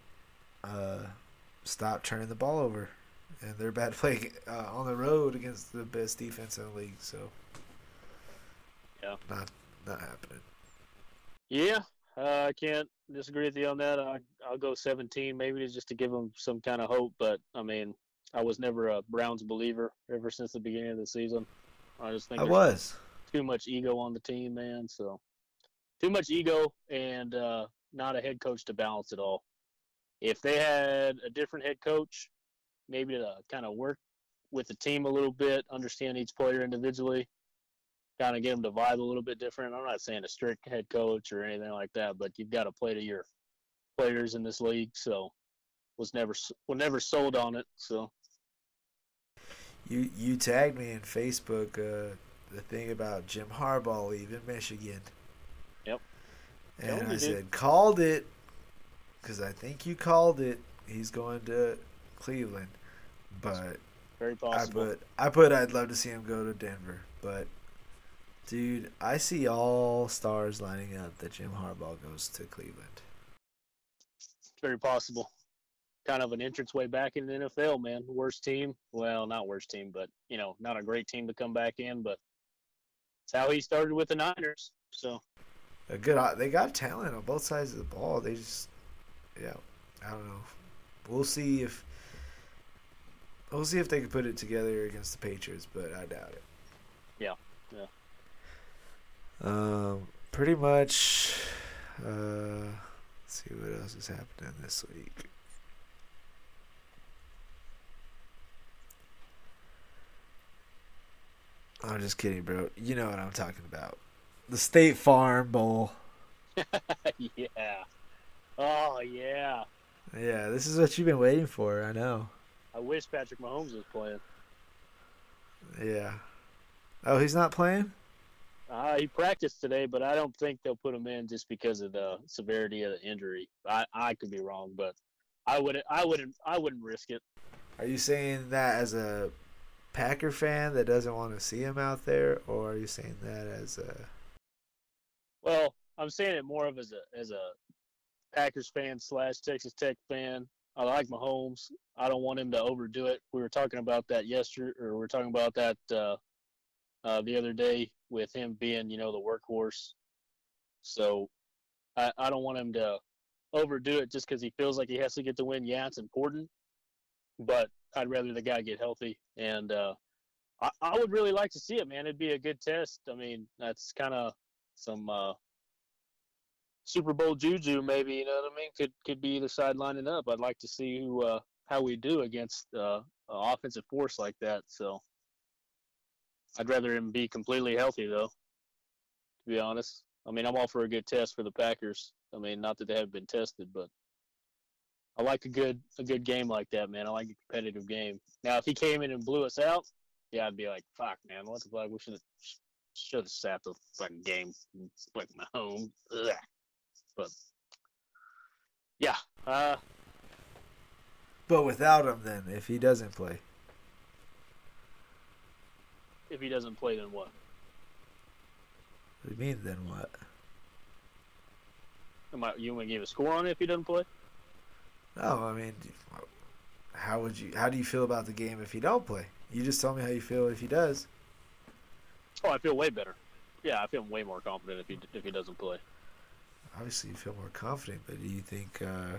uh, stop turning the ball over. And they're bad playing uh, on the road against the best defense in the league. So, Yeah. not not happening. Yeah, uh, I can't disagree with you on that. I, I'll go 17, maybe just to give them some kind of hope. But I mean, I was never a Browns believer ever since the beginning of the season. I just think I was. too much ego on the team, man. So too much ego and uh, not a head coach to balance it all. If they had a different head coach, maybe to kind of work with the team a little bit, understand each player individually, kind of get them to vibe a little bit different. I'm not saying a strict head coach or anything like that, but you've got to play to your players in this league. So was never was never sold on it. So You you tagged me in Facebook uh, the thing about Jim Harbaugh leaving Michigan. Yep. And I said, called it. Because I think you called it. He's going to Cleveland, but Very I put I put I'd love to see him go to Denver, but dude, I see all stars lining up that Jim Harbaugh goes to Cleveland. Very possible. Kind of an entrance way back in the NFL, man. Worst team. Well, not worst team, but you know, not a great team to come back in. But it's how he started with the Niners. So A good, they got talent on both sides of the ball. They just, yeah, I don't know. We'll see if we'll see if they can put it together against the Patriots, but I doubt it. Yeah, yeah. Um, pretty much. Uh, let's see what else is happening this week. I'm just kidding, bro. You know what I'm talking about. The State Farm Bowl. yeah. Oh yeah. Yeah, this is what you've been waiting for. I know. I wish Patrick Mahomes was playing. Yeah. Oh, he's not playing? Uh, he practiced today, but I don't think they'll put him in just because of the severity of the injury. I, I could be wrong, but I wouldn't I wouldn't I wouldn't risk it. Are you saying that as a Packer fan that doesn't want to see him out there, or are you saying that as a Well, I'm saying it more of as a as a Packers fan slash Texas Tech fan. I like Mahomes. I don't want him to overdo it. We were talking about that yesterday, or we were talking about that uh, uh, the other day with him being, you know, the workhorse. So I, I don't want him to overdo it just because he feels like he has to get the win. Yeah, it's important, but I'd rather the guy get healthy. And uh, I, I would really like to see it, man. It'd be a good test. I mean, that's kind of some uh, Super Bowl juju, maybe. You know what I mean? Could could be either side lining up. I'd like to see who uh, how we do against uh, an offensive force like that. So I'd rather him be completely healthy, though. To be honest, I mean, I'm all for a good test for the Packers. I mean, not that they haven't been tested, but I like a good a good game like that, man. I like a competitive game. Now, if he came in and blew us out, yeah, I'd be like, "Fuck, man, what the fuck? We should have should have sat the fucking game, like my home." Ugh. But yeah, uh, But without him, then if he doesn't play, if he doesn't play, then what? what do you mean? Then what? Am I, you want to give a score on it if he doesn't play? No, I mean, how would you? How do you feel about the game if he don't play? You just tell me how you feel if he does. Oh, I feel way better. Yeah, I feel way more confident if he if he doesn't play. Obviously, you feel more confident, but do you think? uh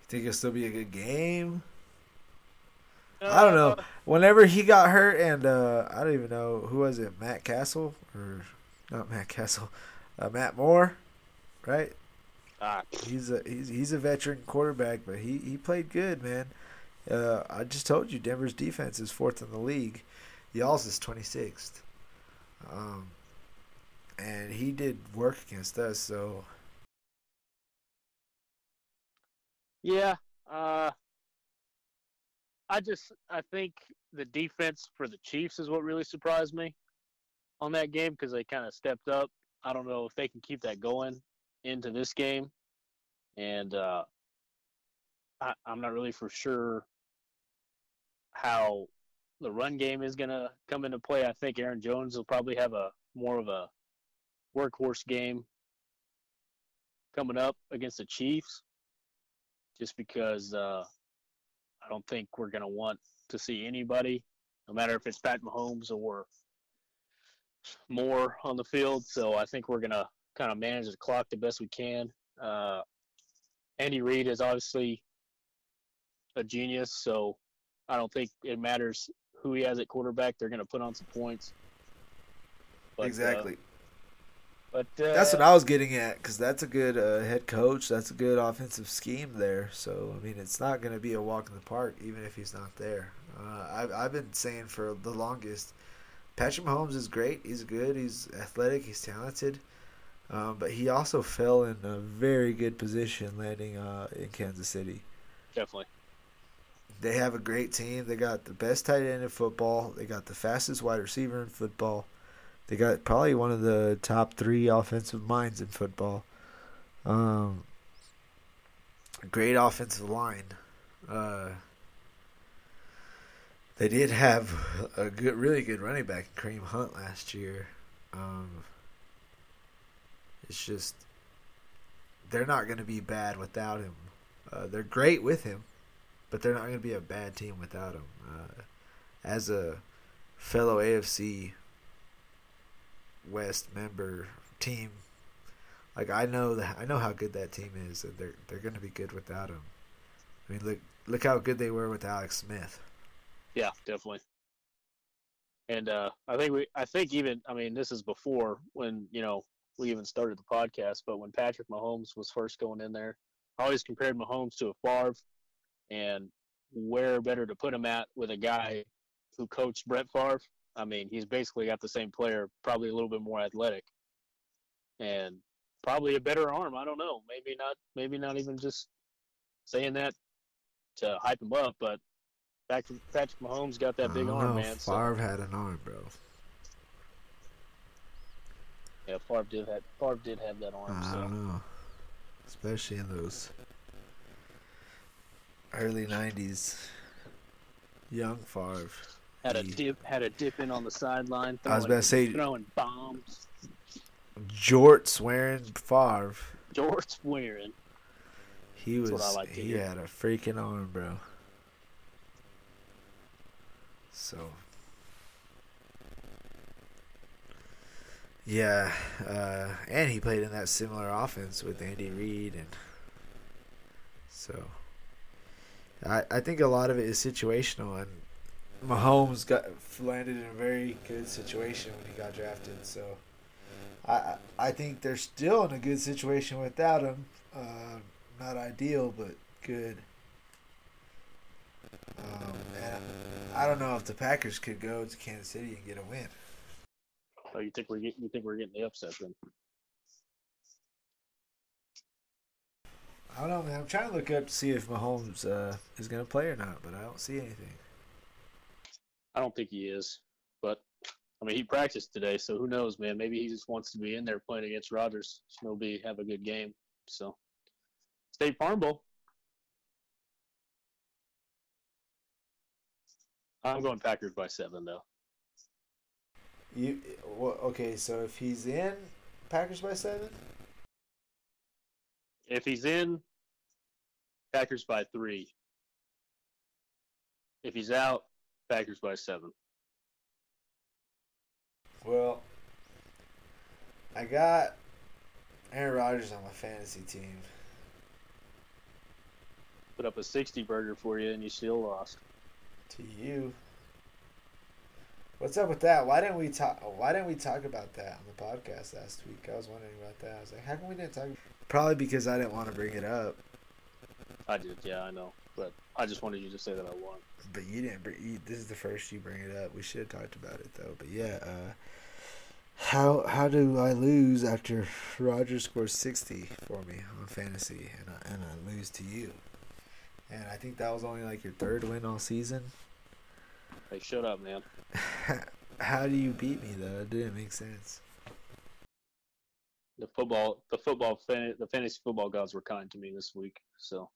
You think it'll still be a good game? I don't know. Uh, Whenever he got hurt, and uh I don't even know who was it, Matt Cassel or not Matt Cassel, uh, Matt Moore, right? Ah, He's a he's he's a veteran quarterback, but he he played good, man. Uh, I just told you Denver's defense is fourth in the league. Y'all's is twenty sixth. Um, and he did work against us, so Yeah. Uh, I just I think the defense for the Chiefs is what really surprised me on that game because they kind of stepped up. I don't know if they can keep that going into this game, and uh, I, I'm not really for sure how the run game is gonna come into play. I think Aaron Jones will probably have a more of a workhorse game coming up against the Chiefs just because uh, I don't think we're going to want to see anybody, no matter if it's Pat Mahomes or Moore on the field. So I think we're going to kind of manage the clock the best we can. Uh, Andy Reid is obviously a genius, so I don't think it matters who he has at quarterback. They're going to put on some points. But, uh, exactly. But uh, That's what I was getting at because that's a good uh, head coach. That's a good offensive scheme there. So I mean, it's not going to be a walk in the park, even if he's not there. Uh, I've I've been saying for the longest, Patrick Mahomes is great. He's good. He's athletic. He's talented. Um, but he also fell in a very good position landing uh, in Kansas City. definitely. They have a great team. They got the best tight end in football. They got the fastest wide receiver in football. They got probably one of the top three offensive minds in football. Um, great offensive line. Uh, they did have a good, really good running back, Kareem Hunt, last year. Um, it's just they're not going to be bad without him. Uh, they're great with him, but they're not going to be a bad team without him. Uh, as a fellow AFC West member team, like I know that I know how good that team is, and they're they're going to be good without him. I mean, look look how good they were with Alex Smith. Yeah, definitely. And uh, I think we, I think even, I mean, this is before when you know we even started the podcast, but when Patrick Mahomes was first going in there, I always compared Mahomes to a Favre, and where better to put him at with a guy who coached Brett Favre. I mean, he's basically got the same player, probably a little bit more athletic, and probably a better arm. I don't know. Maybe not. Maybe not even just saying that to hype him up, but Patrick, Patrick Mahomes got that big arm, know. man. So, Favre had an arm, bro. yeah, Favre did have Favre did have that arm. I so. don't know, especially in those early '90s. Young Favre. Had a dip, had a dip in on the sideline. I was throwing- about to say throwing bombs. jorts wearing Favre. George wearing. He That's was like he hear. had a freaking arm, bro. So yeah, uh, and he played in that similar offense with Andy Reid, and so I I think a lot of it is situational, and Mahomes got landed in a very good situation when he got drafted. So I I think they're still in a good situation without him. Uh, not ideal, but good. Um, and I don't know if the Packers could go to Kansas City and get a win. Oh, you think we're getting, you think we're getting the upset then? I don't know, man. I'm trying to look up to see if Mahomes uh, is going to play or not, but I don't see anything. I don't think he is, but I mean he practiced today, so who knows, man? Maybe he just wants to be in there playing against Rodgers. Snowby have a good game. So State Farm Bowl. I'm going Packers by seven though. You well, okay? So if he's in Packers by seven, If he's in, Packers by three. If he's out, Packers by seven. well, I got Aaron Rodgers on my fantasy team. Put up a 60 burger for you, and you still lost. To you. What's up with that? Why didn't we talk? Why didn't we talk about that on the podcast last week? I was wondering about that. I was like, how come we didn't talk? Probably because I didn't want to bring it up. I did, yeah, I know. But I just wanted you to say that I won. But you didn't. Bring, you, this is the first you bring it up. We should have talked about it though. But yeah, uh, how how do I lose after Roger scores sixty for me on fantasy and I, and I lose to you? And I think that was only like your third win all season. Hey, shut up, man. How do you beat me though? It didn't make sense. The football, the football, the fantasy football gods were kind to me this week. So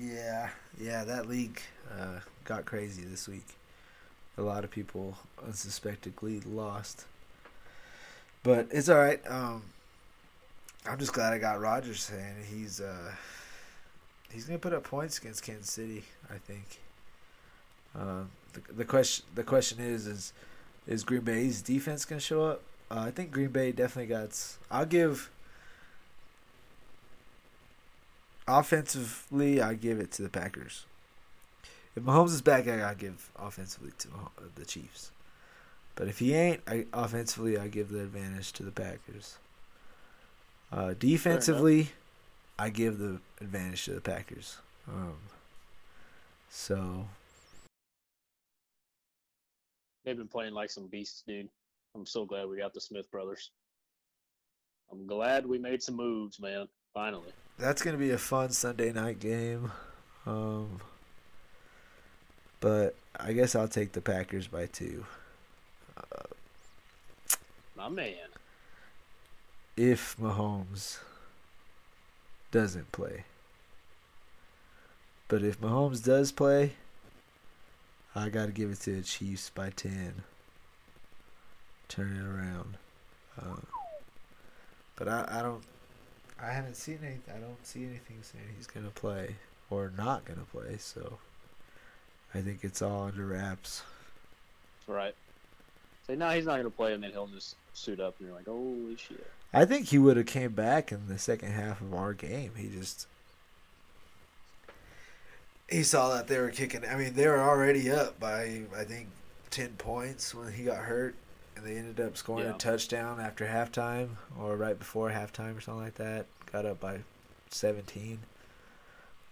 Yeah, yeah, that league uh, got crazy this week. A lot of people unsuspectingly lost, but it's all right. Um, I'm just glad I got Rodgers, and he's uh, he's gonna put up points against Kansas City. I think. Uh, the, the question the question is is is Green Bay's defense gonna show up? Uh, I think Green Bay definitely got. I'll give. Offensively, I give it to the Packers. If Mahomes is back, I gotta give offensively to the Chiefs. But if he ain't, I, offensively, I give the advantage to the Packers. Uh, defensively, I give the advantage to the Packers. Um, so they've been playing like some beasts, dude. I'm so glad we got the Smith brothers. I'm glad we made some moves, man. Finally. that's gonna be a fun Sunday night game. Um, but I guess I'll take the Packers by two. My man. if Mahomes doesn't play. But if Mahomes does play, I got to give it to the Chiefs by 10. Turn it around. Uh, but I, I don't. I haven't seen any. I don't see anything saying he's gonna play or not gonna play. So I think it's all under wraps. Right. Say no, he's not gonna play, and then he'll just suit up, and you're like, holy shit. I think he would have came back in the second half of our game. He just he saw that they were kicking. I mean, they were already up by I think ten points when he got hurt, and they ended up scoring Yeah. a touchdown after halftime or right before halftime or something like that. Got up by seventeen.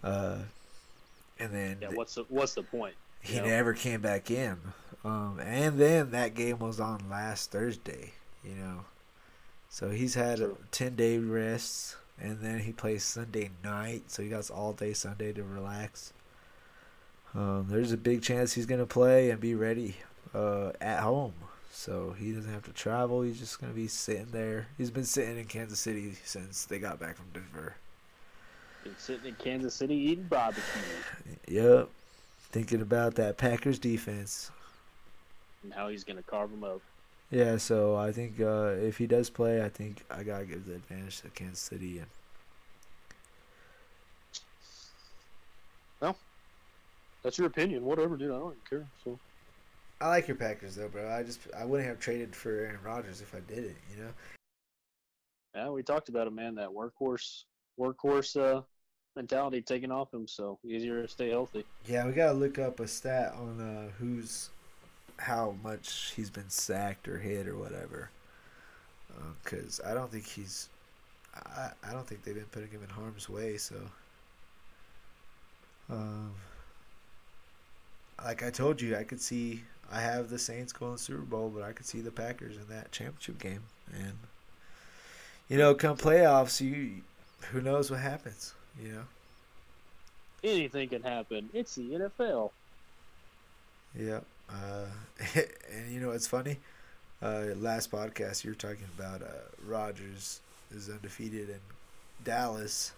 Uh, and then Yeah. What's the What's the point? he never came back in. Um, and then that game was on last Thursday, you know. So he's had a 10 day rests, and then he plays Sunday night, so he got all day Sunday to relax. Um, there's a big chance he's going to play and be ready uh, at home. So he doesn't have to travel. He's just going to be sitting there. He's been sitting in Kansas City since they got back from Denver. Been sitting in Kansas City eating barbecue. Yep. Thinking about that Packers defense. and how he's gonna carve them up. Yeah, so I think uh, if he does play, I think I gotta give the advantage to Kansas City. And Well, That's your opinion. Whatever, dude. I don't care. So I like your Packers though, bro. I just I wouldn't have traded for Aaron Rodgers if I did it. You know. yeah, we talked about it, man. That workhorse, workhorse uh, mentality taking off him. So easier to stay healthy. Yeah, we gotta look up a stat on uh, who's how much he's been sacked or hit or whatever. Because I don't think he's. I I don't think they've been putting him in harm's way. So. Um. Like I told you, I could see. I have the Saints going to the Super Bowl, but I could see the Packers in that championship game, and you know, come playoffs, you who knows what happens. You know. Anything can happen. It's the NFL. Yeah. Uh, and you know what's funny? Uh, last podcast you were talking about uh, Rodgers is undefeated in Dallas,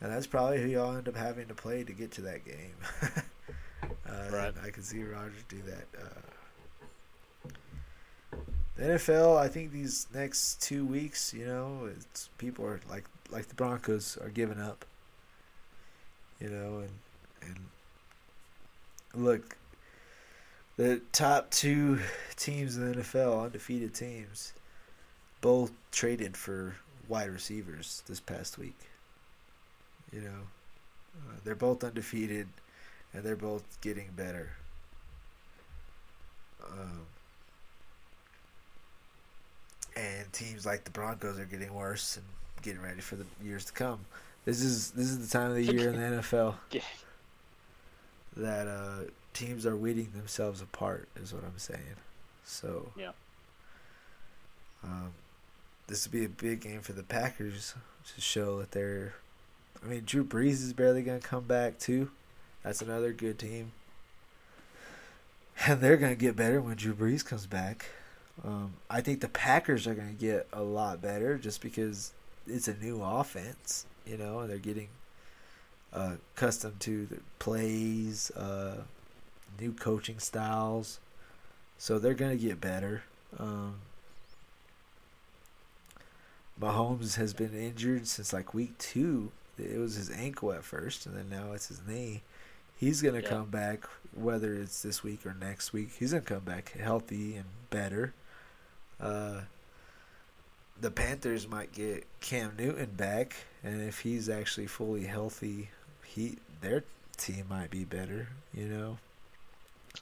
and that's probably who y'all end up having to play to get to that game. uh, Right. I can see Rodgers do that. Uh, the NFL, I think these next two weeks, you know, it's people are like like the Broncos are giving up. You know, and and look, the top two teams in the NFL, undefeated teams, both traded for wide receivers this past week. You know, uh, they're both undefeated, and they're both getting better. Um, and teams like the Broncos are getting worse and getting ready for the years to come. This is this is the time of the year in the NFL that uh, teams are weeding themselves apart, is what I'm saying. So, Yeah. um, this would be a big game for the Packers to show that they're. I mean, Drew Brees is barely going to come back too. That's another good team, and they're going to get better when Drew Brees comes back. Um, I think the Packers are going to get a lot better just because it's a new offense, you know, and they're getting uh, accustomed to the plays, uh, new coaching styles. So they're going to get better. Um, Mahomes has been injured since like week two. It was his ankle at first, and then now it's his knee. He's going to Yeah. come back, whether it's this week or next week. He's going to come back healthy and better. Uh, the Panthers might get Cam Newton back, and if he's actually fully healthy, he their team might be better. You know.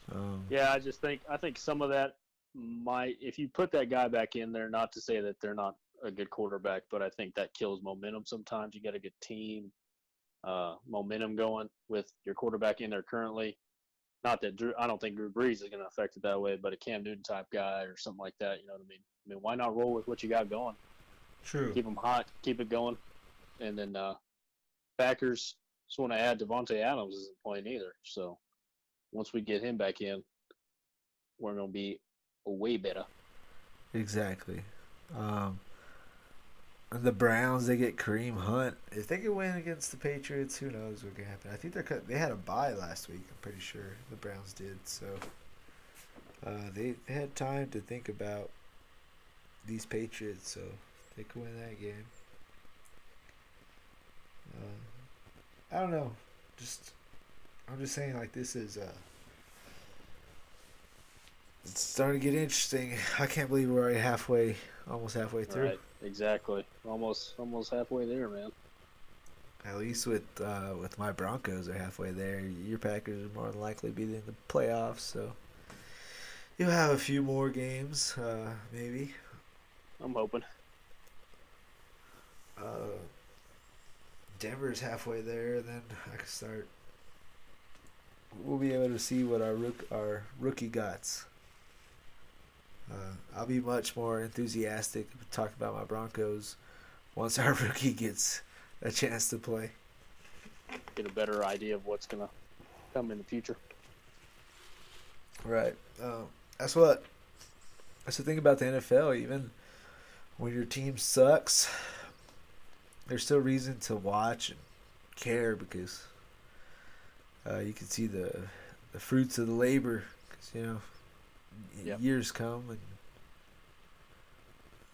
Um, Yeah, I just think I think some of that might if you put that guy back in there, not to say that they're not a good quarterback, but I think that kills momentum sometimes. You got a good team uh, momentum going with your quarterback in there currently. Not that Drew, I don't think Drew Brees is going to affect it that way, but a Cam Newton type guy or something like that. You know what I mean? I mean, why not roll with what you got going? True. Keep them hot, keep it going, and then uh, Packers just want to add Davante Adams isn't playing either. So once we get him back in, we're gonna be way better. Exactly. Um, And the Browns, they get Kareem Hunt. If they can win against the Patriots, who knows what can happen? I think they're cut, they had a bye last week. I'm pretty sure the Browns did. So uh, they, they had time to think about these Patriots. So they could win that game. Uh, I don't know. Just I'm just saying, like this is uh, it's starting to get interesting. I can't believe we're already halfway, almost halfway through. Right, exactly. Almost, almost halfway there, man. At least with uh, with my Broncos are halfway there. Your Packers are more than likely be in the playoffs, so you'll have a few more games, uh, maybe. I'm hoping. Uh, Denver's halfway there, then I can start. We'll be able to see what our rook our rookie guts. Uh, I'll be much more enthusiastic to talk about my Broncos once our rookie gets a chance to play. Get a better idea of what's gonna come in the future. Right. Uh, that's what. That's the thing about the NFL. Even when your team sucks, there's still reason to watch and care because uh, you can see the the fruits of the labor. Cause, you know, Yep. years come and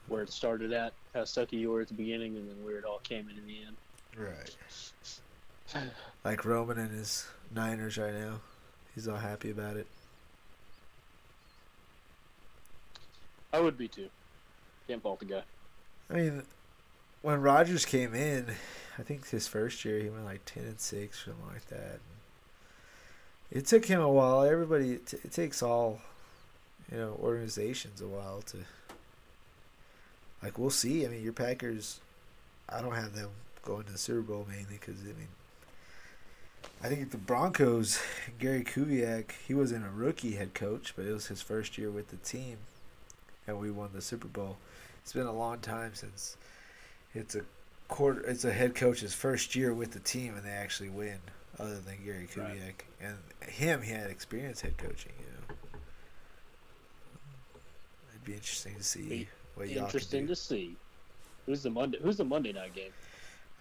Where it started at, how sucky you were at the beginning, and then where it all came in in the end. right. Like Roman and his Niners right now, he's all happy about it. I would be too. Can't fault the guy. I mean, when Rodgers came in, I think his first year he went like ten and six, something like that. It took him a while. Everybody, it, t- it takes all, you know, organizations a while to. Like we'll see. I mean, your Packers, I don't have them going to the Super Bowl mainly because I mean, I think the Broncos, Gary Kubiak, he wasn't a rookie head coach, but it was his first year with the team, and we won the Super Bowl. It's been a long time since it's a quarter. It's a head coach's first year with the team, and they actually win. Other than Gary Kubiak Right. and him, he had experience head coaching. You know, it'd be interesting to see Be what Interesting to see. Who's the Monday? Who's the Monday night game?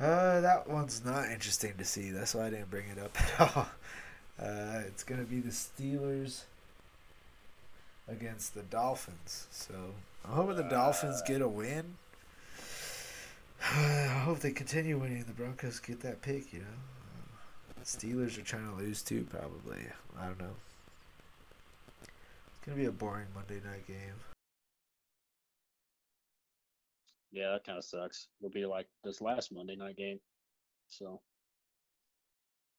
Uh, that one's not interesting to see. That's why I didn't bring it up at all. Uh, it's gonna be the Steelers against the Dolphins. So I'm hoping the Dolphins get a win. I hope they continue winning. The Broncos get that pick. You know, Steelers are trying to lose too. Probably. I don't know. It's gonna be a boring Monday night game. Yeah, that kind of sucks. It'll be like this last Monday night game. So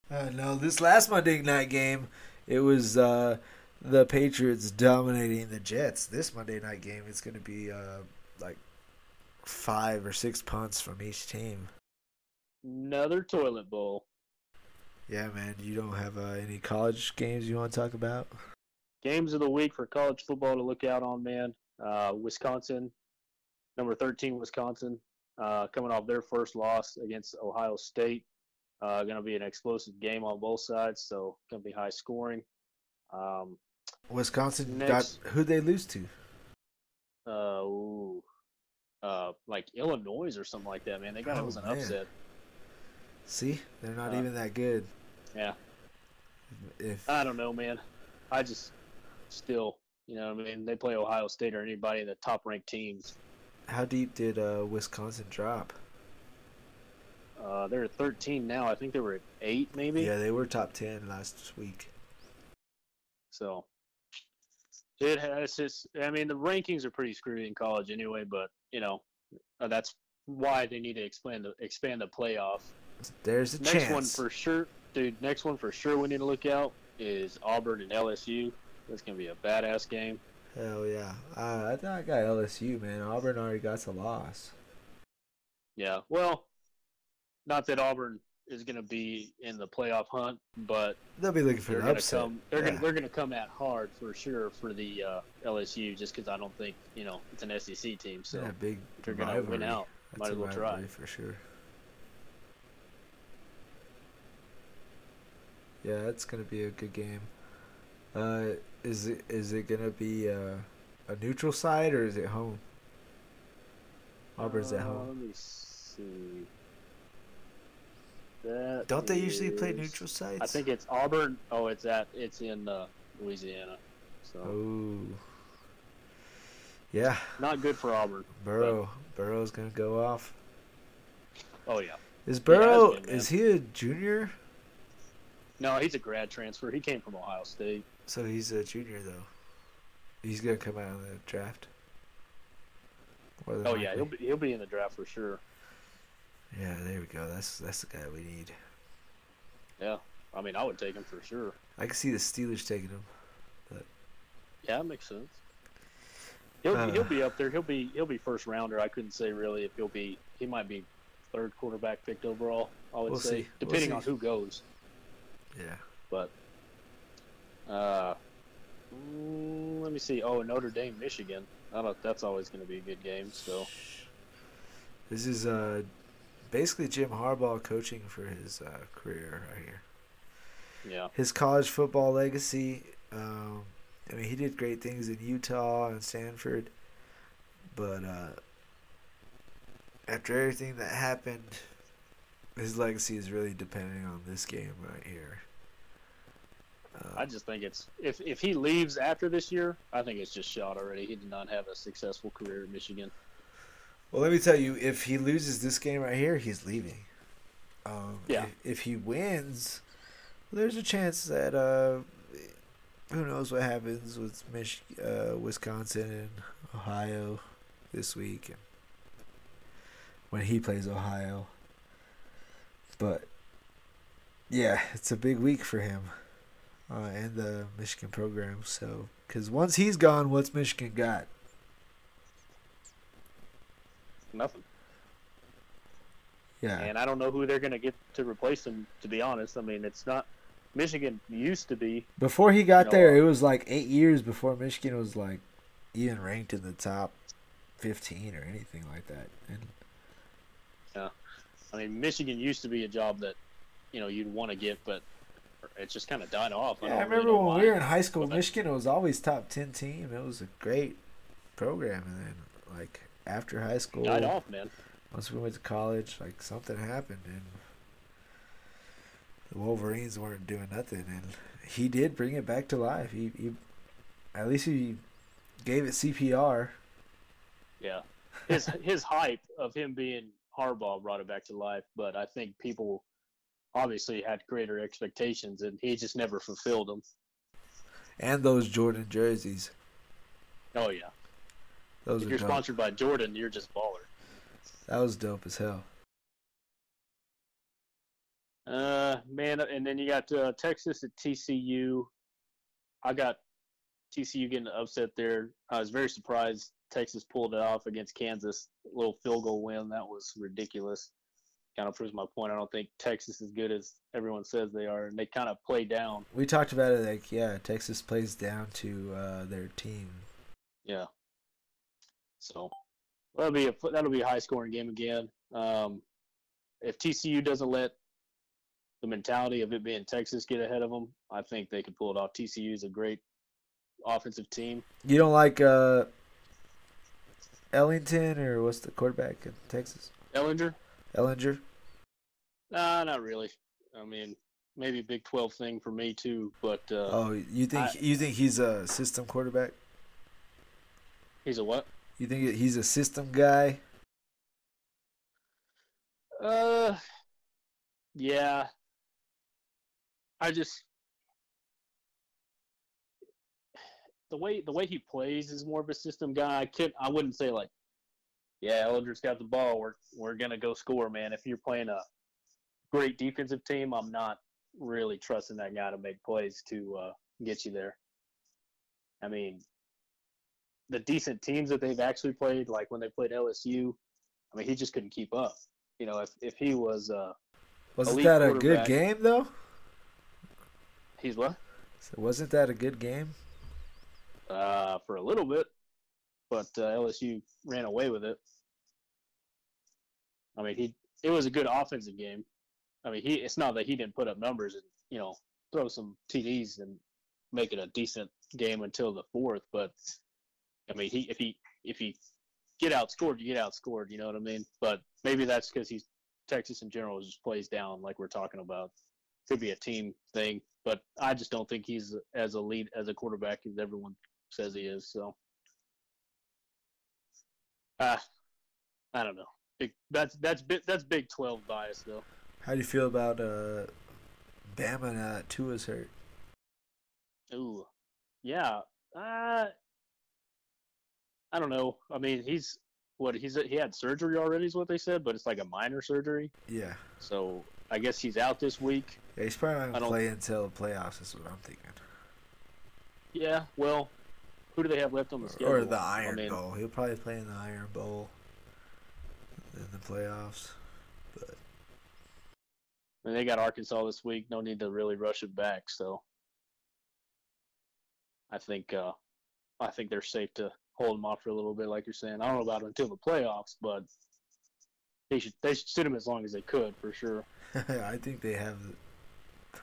Uh, no, this last Monday night game, it was uh, the Patriots dominating the Jets. This Monday night game, it's going to be uh, like five or six punts from each team. another toilet bowl. Yeah, man. You don't have uh, any college games you want to talk about? Games of the week for college football to look out on, man. Uh, Wisconsin, number 13, Wisconsin, uh, coming off their first loss against Ohio State. Uh, going to be an explosive game on both sides, so going to be high scoring. Um, Wisconsin Next. got who'd they lose to? uh, ooh, uh, like Illinois or something like that, man. They got Oh, it was an man. upset. See, they're not Uh, even that good. Yeah, If I don't know, man. I just still, you know, what I mean, they play Ohio State or anybody in the top ranked teams. How deep did uh, Wisconsin drop? Uh, they're at 13 now. I think they were at eight, maybe. Yeah, they were top ten last week. So it has just. I mean, the rankings are pretty screwy in college anyway, but you know, uh, that's why they need to expand the expand the playoff. There's a Next chance. one for sure, dude. Next one for sure we need to look out is Auburn and LSU. That's gonna be a badass game. Hell yeah. Uh, I thought I got LSU, man. Auburn already got a loss. Yeah. Well, not that Auburn is gonna be in the playoff hunt, but They'll be looking for an upset. come. They're Yeah. gonna they're gonna come at hard for sure for the uh, LSU, just because I don't think you know it's an SEC team, so yeah, big they're gonna rivalry. win out. That's Might as well try. for sure. Yeah, that's gonna be a good game. Uh, is it is it gonna be uh, a neutral side or is it home? Auburn's at Uh, home. Let me see. That Don't they usually play neutral sites? I think it's Auburn. Oh, it's at it's in uh, Louisiana. So Oh. Yeah, not good for Auburn. Burrow. Burrow's gonna go off. Oh yeah. Is Burrow? been, is he a junior? No, he's a grad transfer. He came from Ohio State. So he's a junior though. He's gonna come out in the draft. Oh yeah, likely. he'll be he'll be in the draft for sure. Yeah, there we go. That's that's the guy we need. Yeah, I mean I would take him for sure. I can see the Steelers taking him. Yeah, that makes sense. He'll Uh. he'll be up there. He'll be he'll be first rounder. I couldn't say really if he'll be. He might be third quarterback picked overall. I would We'll say see. We'll depending see. on who goes. Yeah. But uh, mm, let me see. Oh, Notre Dame, Michigan. I don't. That's always going to be a good game. So This is uh basically Jim Harbaugh coaching for his uh, career right here. yeah, His college football legacy. Um, I mean, he did great things in Utah and Stanford, but uh, after everything that happened, his legacy is really depending on this game right here. Uh, I just think it's if if he leaves after this year, I think it's just shot already. He did not have a successful career in Michigan. Well, let me tell you, if he loses this game right here, he's leaving. Um, Yeah. If, if he wins, there's a chance that uh, who knows what happens with Mich- uh, Wisconsin and Ohio this week, and when he plays Ohio. But yeah, it's a big week for him uh, and the Michigan program. So, because once he's gone, what's Michigan got? Nothing. Yeah. And I don't know who they're going to get to replace him. To be honest, I mean, it's not. Michigan used to be. Before he got You know, there, it was like eight years before Michigan was like even ranked in the top fifteen or anything like that. And yeah. I mean, Michigan used to be a job that, you know, you'd want to get, but it's just kind of died off. yeah, don't I remember know when we were in high school, Michigan it was always top ten team. It was a great program, and then like after high school, died off, man. once we went to college, like something happened, and the Wolverines weren't doing nothing. And he did bring it back to life. He, he at least he gave it CPR. Yeah, his his hype of him being Harbaugh brought it back to life, but I think people obviously had greater expectations, and he just never fulfilled them. and those Jordan jerseys. Oh yeah, Those if you're dope. sponsored by Jordan, you're just baller. That was dope as hell. Uh, man, and then you got uh, Texas at TCU. I got TCU getting upset there. I was very surprised Texas pulled it off against Kansas. A little field goal win. That was ridiculous. Kind of proves my point. I don't think Texas is good as everyone says they are, and they kind of play down. We talked about it like yeah, Texas plays down to uh, their team. Yeah. So that'll be a that'll be a high scoring game again. Um, if TCU doesn't let the mentality of it being Texas get ahead of them, I think they could pull it off. TCU is a great offensive team. You don't like uh, Ellington or what's the quarterback in Texas? Ehlinger? Ehlinger. Nah, not really. I mean, maybe Big Twelve thing for me too, but uh, Oh, you think I- you think he's a system quarterback? he's a what? You think he's a system guy? Uh, yeah. I just the way the way he plays is more of a system guy. I could I wouldn't say like, yeah, Ehlinger's got the ball. We're we're gonna go score, man. If you're playing a great defensive team, I'm not really trusting that guy to make plays to uh, get you there. I mean, the decent teams that they've actually played, like when they played LSU, I mean, he just couldn't keep up. You know, if if he was, uh, Wasn't that a good game though? he's what? So wasn't that a good game? uh, for a little bit, but uh, LSU ran away with it. I mean, he it was a good offensive game. I mean, he it's not that he didn't put up numbers and you know throw some TDs and make it a decent game until the fourth, but I mean, he if he if he get outscored, you get outscored. You know what I mean? But maybe that's because he's Texas in general just plays down like we're talking about. Could be a team thing, but I just don't think he's as elite as a quarterback as everyone says he is. So, ah, I don't know. Big, that's that's big, that's Big Twelve bias though. How do you feel about uh, Bama now that Tua's hurt? Ooh, yeah. Uh, I don't know. I mean, he's what he's he had surgery already is what they said, but it's like a minor surgery. Yeah. So I guess he's out this week. Yeah, he's probably not gonna play until the playoffs. Is what I'm thinking. Yeah. Well, who do they have left on the schedule? Or the Iron I mean, Bowl. He'll probably play in the Iron Bowl in the playoffs. But they got Arkansas this week. No need to really rush it back. So I think uh, I think they're safe to hold him off for a little bit, like you're saying. I don't know about him until the playoffs, but they should they should sit him as long as they could for sure. I think they have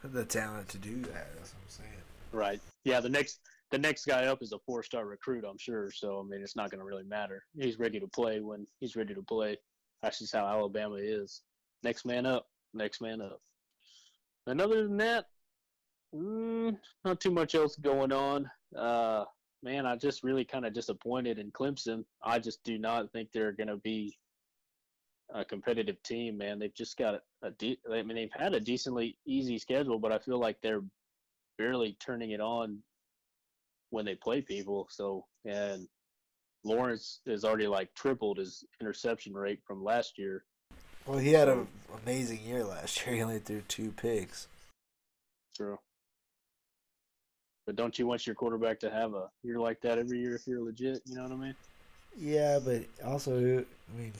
the, the talent to do that. That's what I'm saying. Right. Yeah. The next the next guy up is a four star recruit, I'm sure. So I mean, it's not going to really matter. He's ready to play when he's ready to play. That's just how Alabama is. Next man up. Next man up. And other than that, mm, not too much else going on. Uh, man, I just really kind of disappointed in Clemson. I just do not think they're going to be a competitive team, man. They've just got a, de- I mean, they've had a decently easy schedule, but I feel like they're barely turning it on when they play people. So, and Lawrence has already like tripled his interception rate from last year. Well, he had an amazing year last year. He only threw two picks. True. But don't you want your quarterback to have a year like that every year if you're legit? You know what I mean? Yeah, but also, I mean,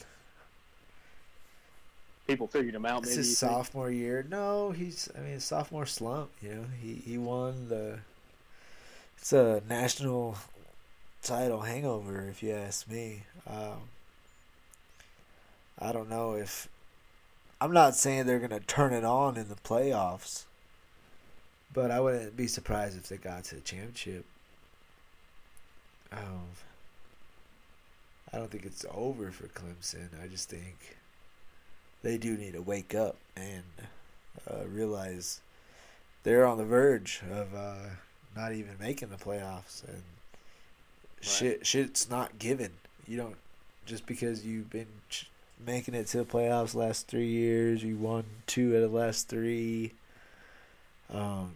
People figured him out. it's Maybe his you think? sophomore year. No, he's. I mean, sophomore slump. You know, he he won the. It's a national title hangover, if you ask me. Um, I don't know if. I'm not saying they're gonna turn it on in the playoffs, but I wouldn't be surprised if they got to the championship. Um, I don't think it's over for Clemson. I just think they do need to wake up and uh, realize they're on the verge of uh, not even making the playoffs, and shit, shit's not given. You don't just because you've been ch- making it to the playoffs last three years, you won two out of the last three. Um,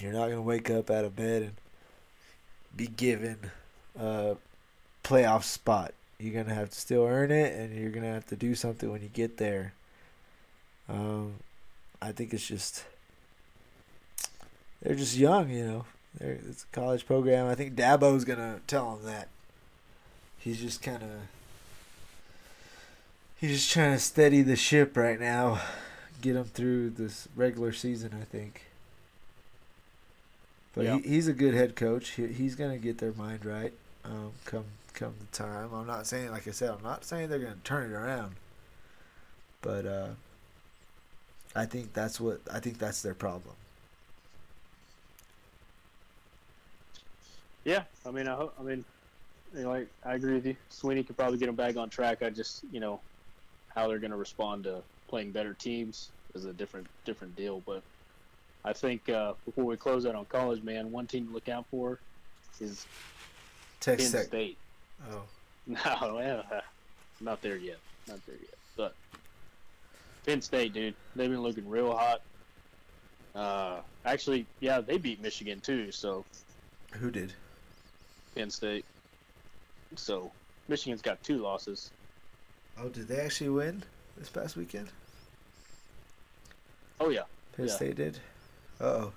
you're not gonna wake up out of bed and be given a playoff spot. You're gonna have to still earn it, and you're gonna have to do something when you get there. Um, I think it's just they're just young, you know. They're, it's a college program. I think Dabo's gonna tell him that. He's just kind of he's just trying to steady the ship right now, get him through this regular season. I think. But Yeah. he, he's a good head coach. He, he's gonna get their mind right. Um, come come the time. I'm not saying, like I said, I'm not saying they're gonna turn it around. But uh, I think that's what I think that's their problem. Yeah, I mean, I hope. I mean, you know, like I agree with you. Swinney could probably get them back on track. I just, you know, how they're going to respond to playing better teams is a different different deal. But I think uh, before we close out on college, man, one team to look out for is Penn Texas Tech. State. Oh, No, well, uh, not there yet. Not there yet. But Penn State, dude, they've been looking real hot. Uh, actually, yeah, they beat Michigan too. So who did? Penn State. So Michigan's got two losses. Oh, did they actually win this past weekend? Oh yeah. Penn Yeah. State did. Oh,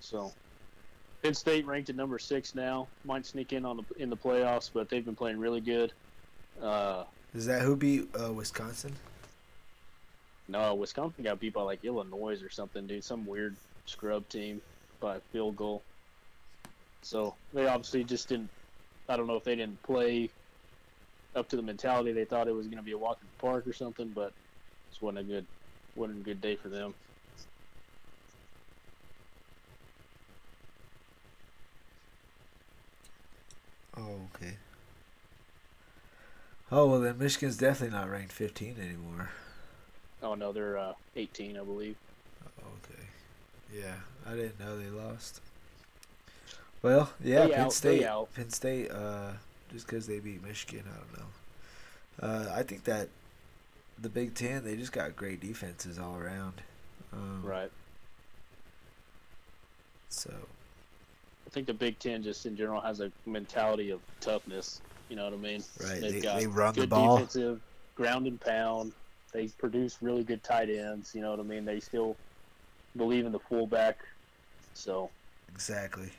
So Penn State ranked at number six now. Might sneak in on the in the playoffs, but they've been playing really good. Uh, is that who beat uh, Wisconsin? no, Wisconsin got beat by like Illinois or something, dude. Some weird scrub team by a field goal. So they obviously just didn't. I don't know if they didn't play up to the mentality they thought it was going to be a walk in the park or something, but this wasn't a good wasn't a good day for them. Oh, okay. Oh well, then Michigan's definitely not ranked 15 anymore. Oh no, they're uh, 18, I believe. Okay. Yeah, I didn't know they lost. Well, yeah, They Penn out, State. Penn State. Uh, just because they beat Michigan, I don't know. Uh, I think that the Big Ten they just got great defenses all around. Um, Right. So I think the Big Ten just in general has a mentality of toughness. You know what I mean? Right, They've they- got they run the good ball. defensive, ground and pound. They produce really good tight ends. You know what I mean? They still believe in the fullback. So exactly.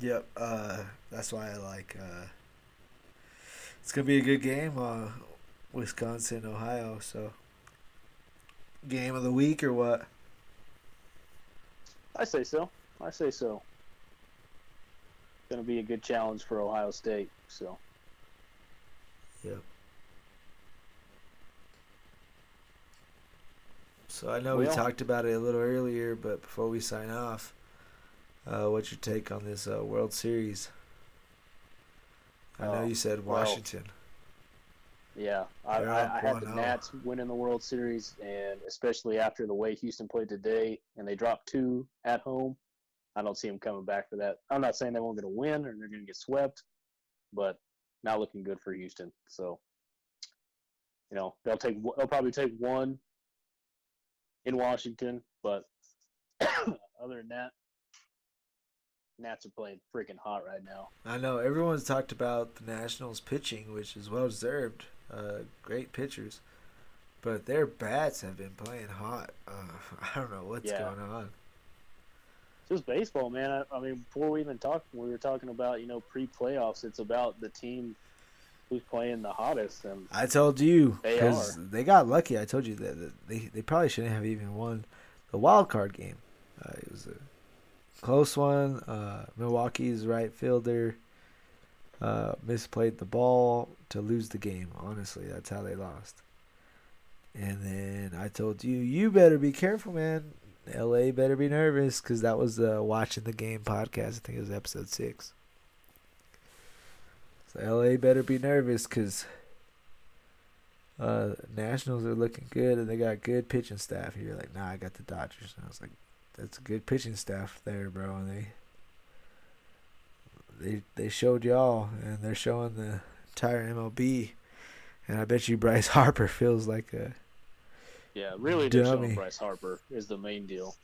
Yep. Uh, that's why I like. Uh, it's gonna be a good game. Uh, Wisconsin, Ohio. So game of the week or what? I say so. I say so. Going to be a good challenge for Ohio State. So Yep. So I know we talked about it a little earlier, but before we sign off, uh, what's your take on this uh, World Series? I know Oh, you said well, Washington. yeah, I, I, I had the Nats winning the World Series, and especially after the way Houston played today, and they dropped two at home. I don't see them coming back for that. I'm not saying they won't get a win or they're going to get swept, but not looking good for Houston. So, you know, they'll take they'll probably take one in Washington, but other than that, Nats are playing freaking hot right now. I know everyone's talked about the Nationals pitching, which is well deserved. Uh, great pitchers, but their bats have been playing hot. Uh, I don't know what's Yeah. going on. It's just baseball, man. I, I mean, before we even talked, we were talking about you know pre-playoffs. It's about the team who's playing the hottest, and I told you They because are. they got lucky. I told you that, that they they probably shouldn't have even won the wild card game. Uh, it was a close one. Uh, Milwaukee's right fielder uh, misplayed the ball to lose the game. Honestly, that's how they lost. And then I told you, you better be careful, man. L.A. better be nervous because that was the watching the game podcast. I think it was episode six. So L.A. better be nervous because uh, Nationals are looking good and they got good pitching staff. You're like, nah, I got the Dodgers. And I was like, that's a good pitching staff there, bro. And they they they showed y'all, and they're showing the entire MLB. And I bet you Bryce Harper feels like a yeah, really, Dummy. showing Bryce Harper is the main deal.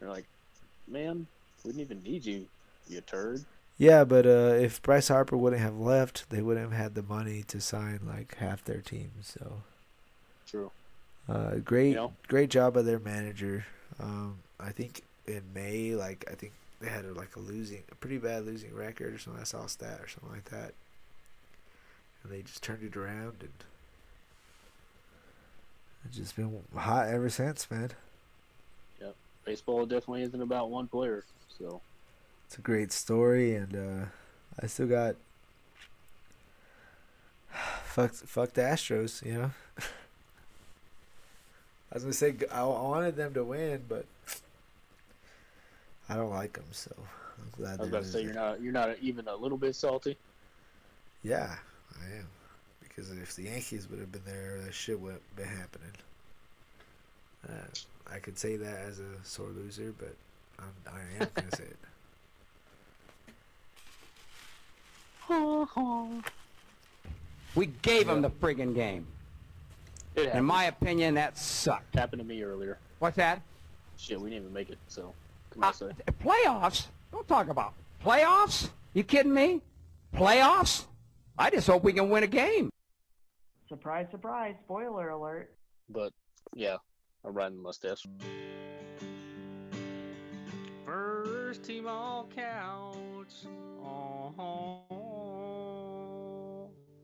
They're like, man, we didn't even need you, you turd. yeah. But uh, if Bryce Harper wouldn't have left, they wouldn't have had the money to sign like half their team. So True. Uh, great, You know? great job by their manager. Um, I think in May, like I think they had a, like a losing, a pretty bad losing record or something. I saw a stat or something like that, and they just turned it around and it's just been hot ever since, man. Yeah. Baseball definitely isn't about one player. So It's a great story, and uh, I still got fuck, fuck the Astros, you know. I was gonna say I wanted them to win, but I don't like them, so I'm glad. I was they're about to say you're not you're not even a little bit salty. Yeah, I am, because if the Yankees would have been there, that shit would have been happening. Uh, I could say that as a sore loser, but I'm, I am gonna say it. We gave them the friggin' game. It In my opinion, that sucked. happened to me earlier. What's that? Shit, we didn't even make it. So come Uh, on, say. playoffs? Don't talk about playoffs. You kidding me? Playoffs? I just hope we can win a game. Surprise, surprise. Spoiler alert. But yeah, I'm riding the mustache. First team all counts. Uh-huh.